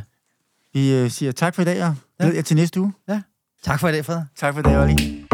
Vi øh, siger tak for i dag, og glæder jer til næste uge. Tak for i dag, Frederik. Tak for i dag, Olli.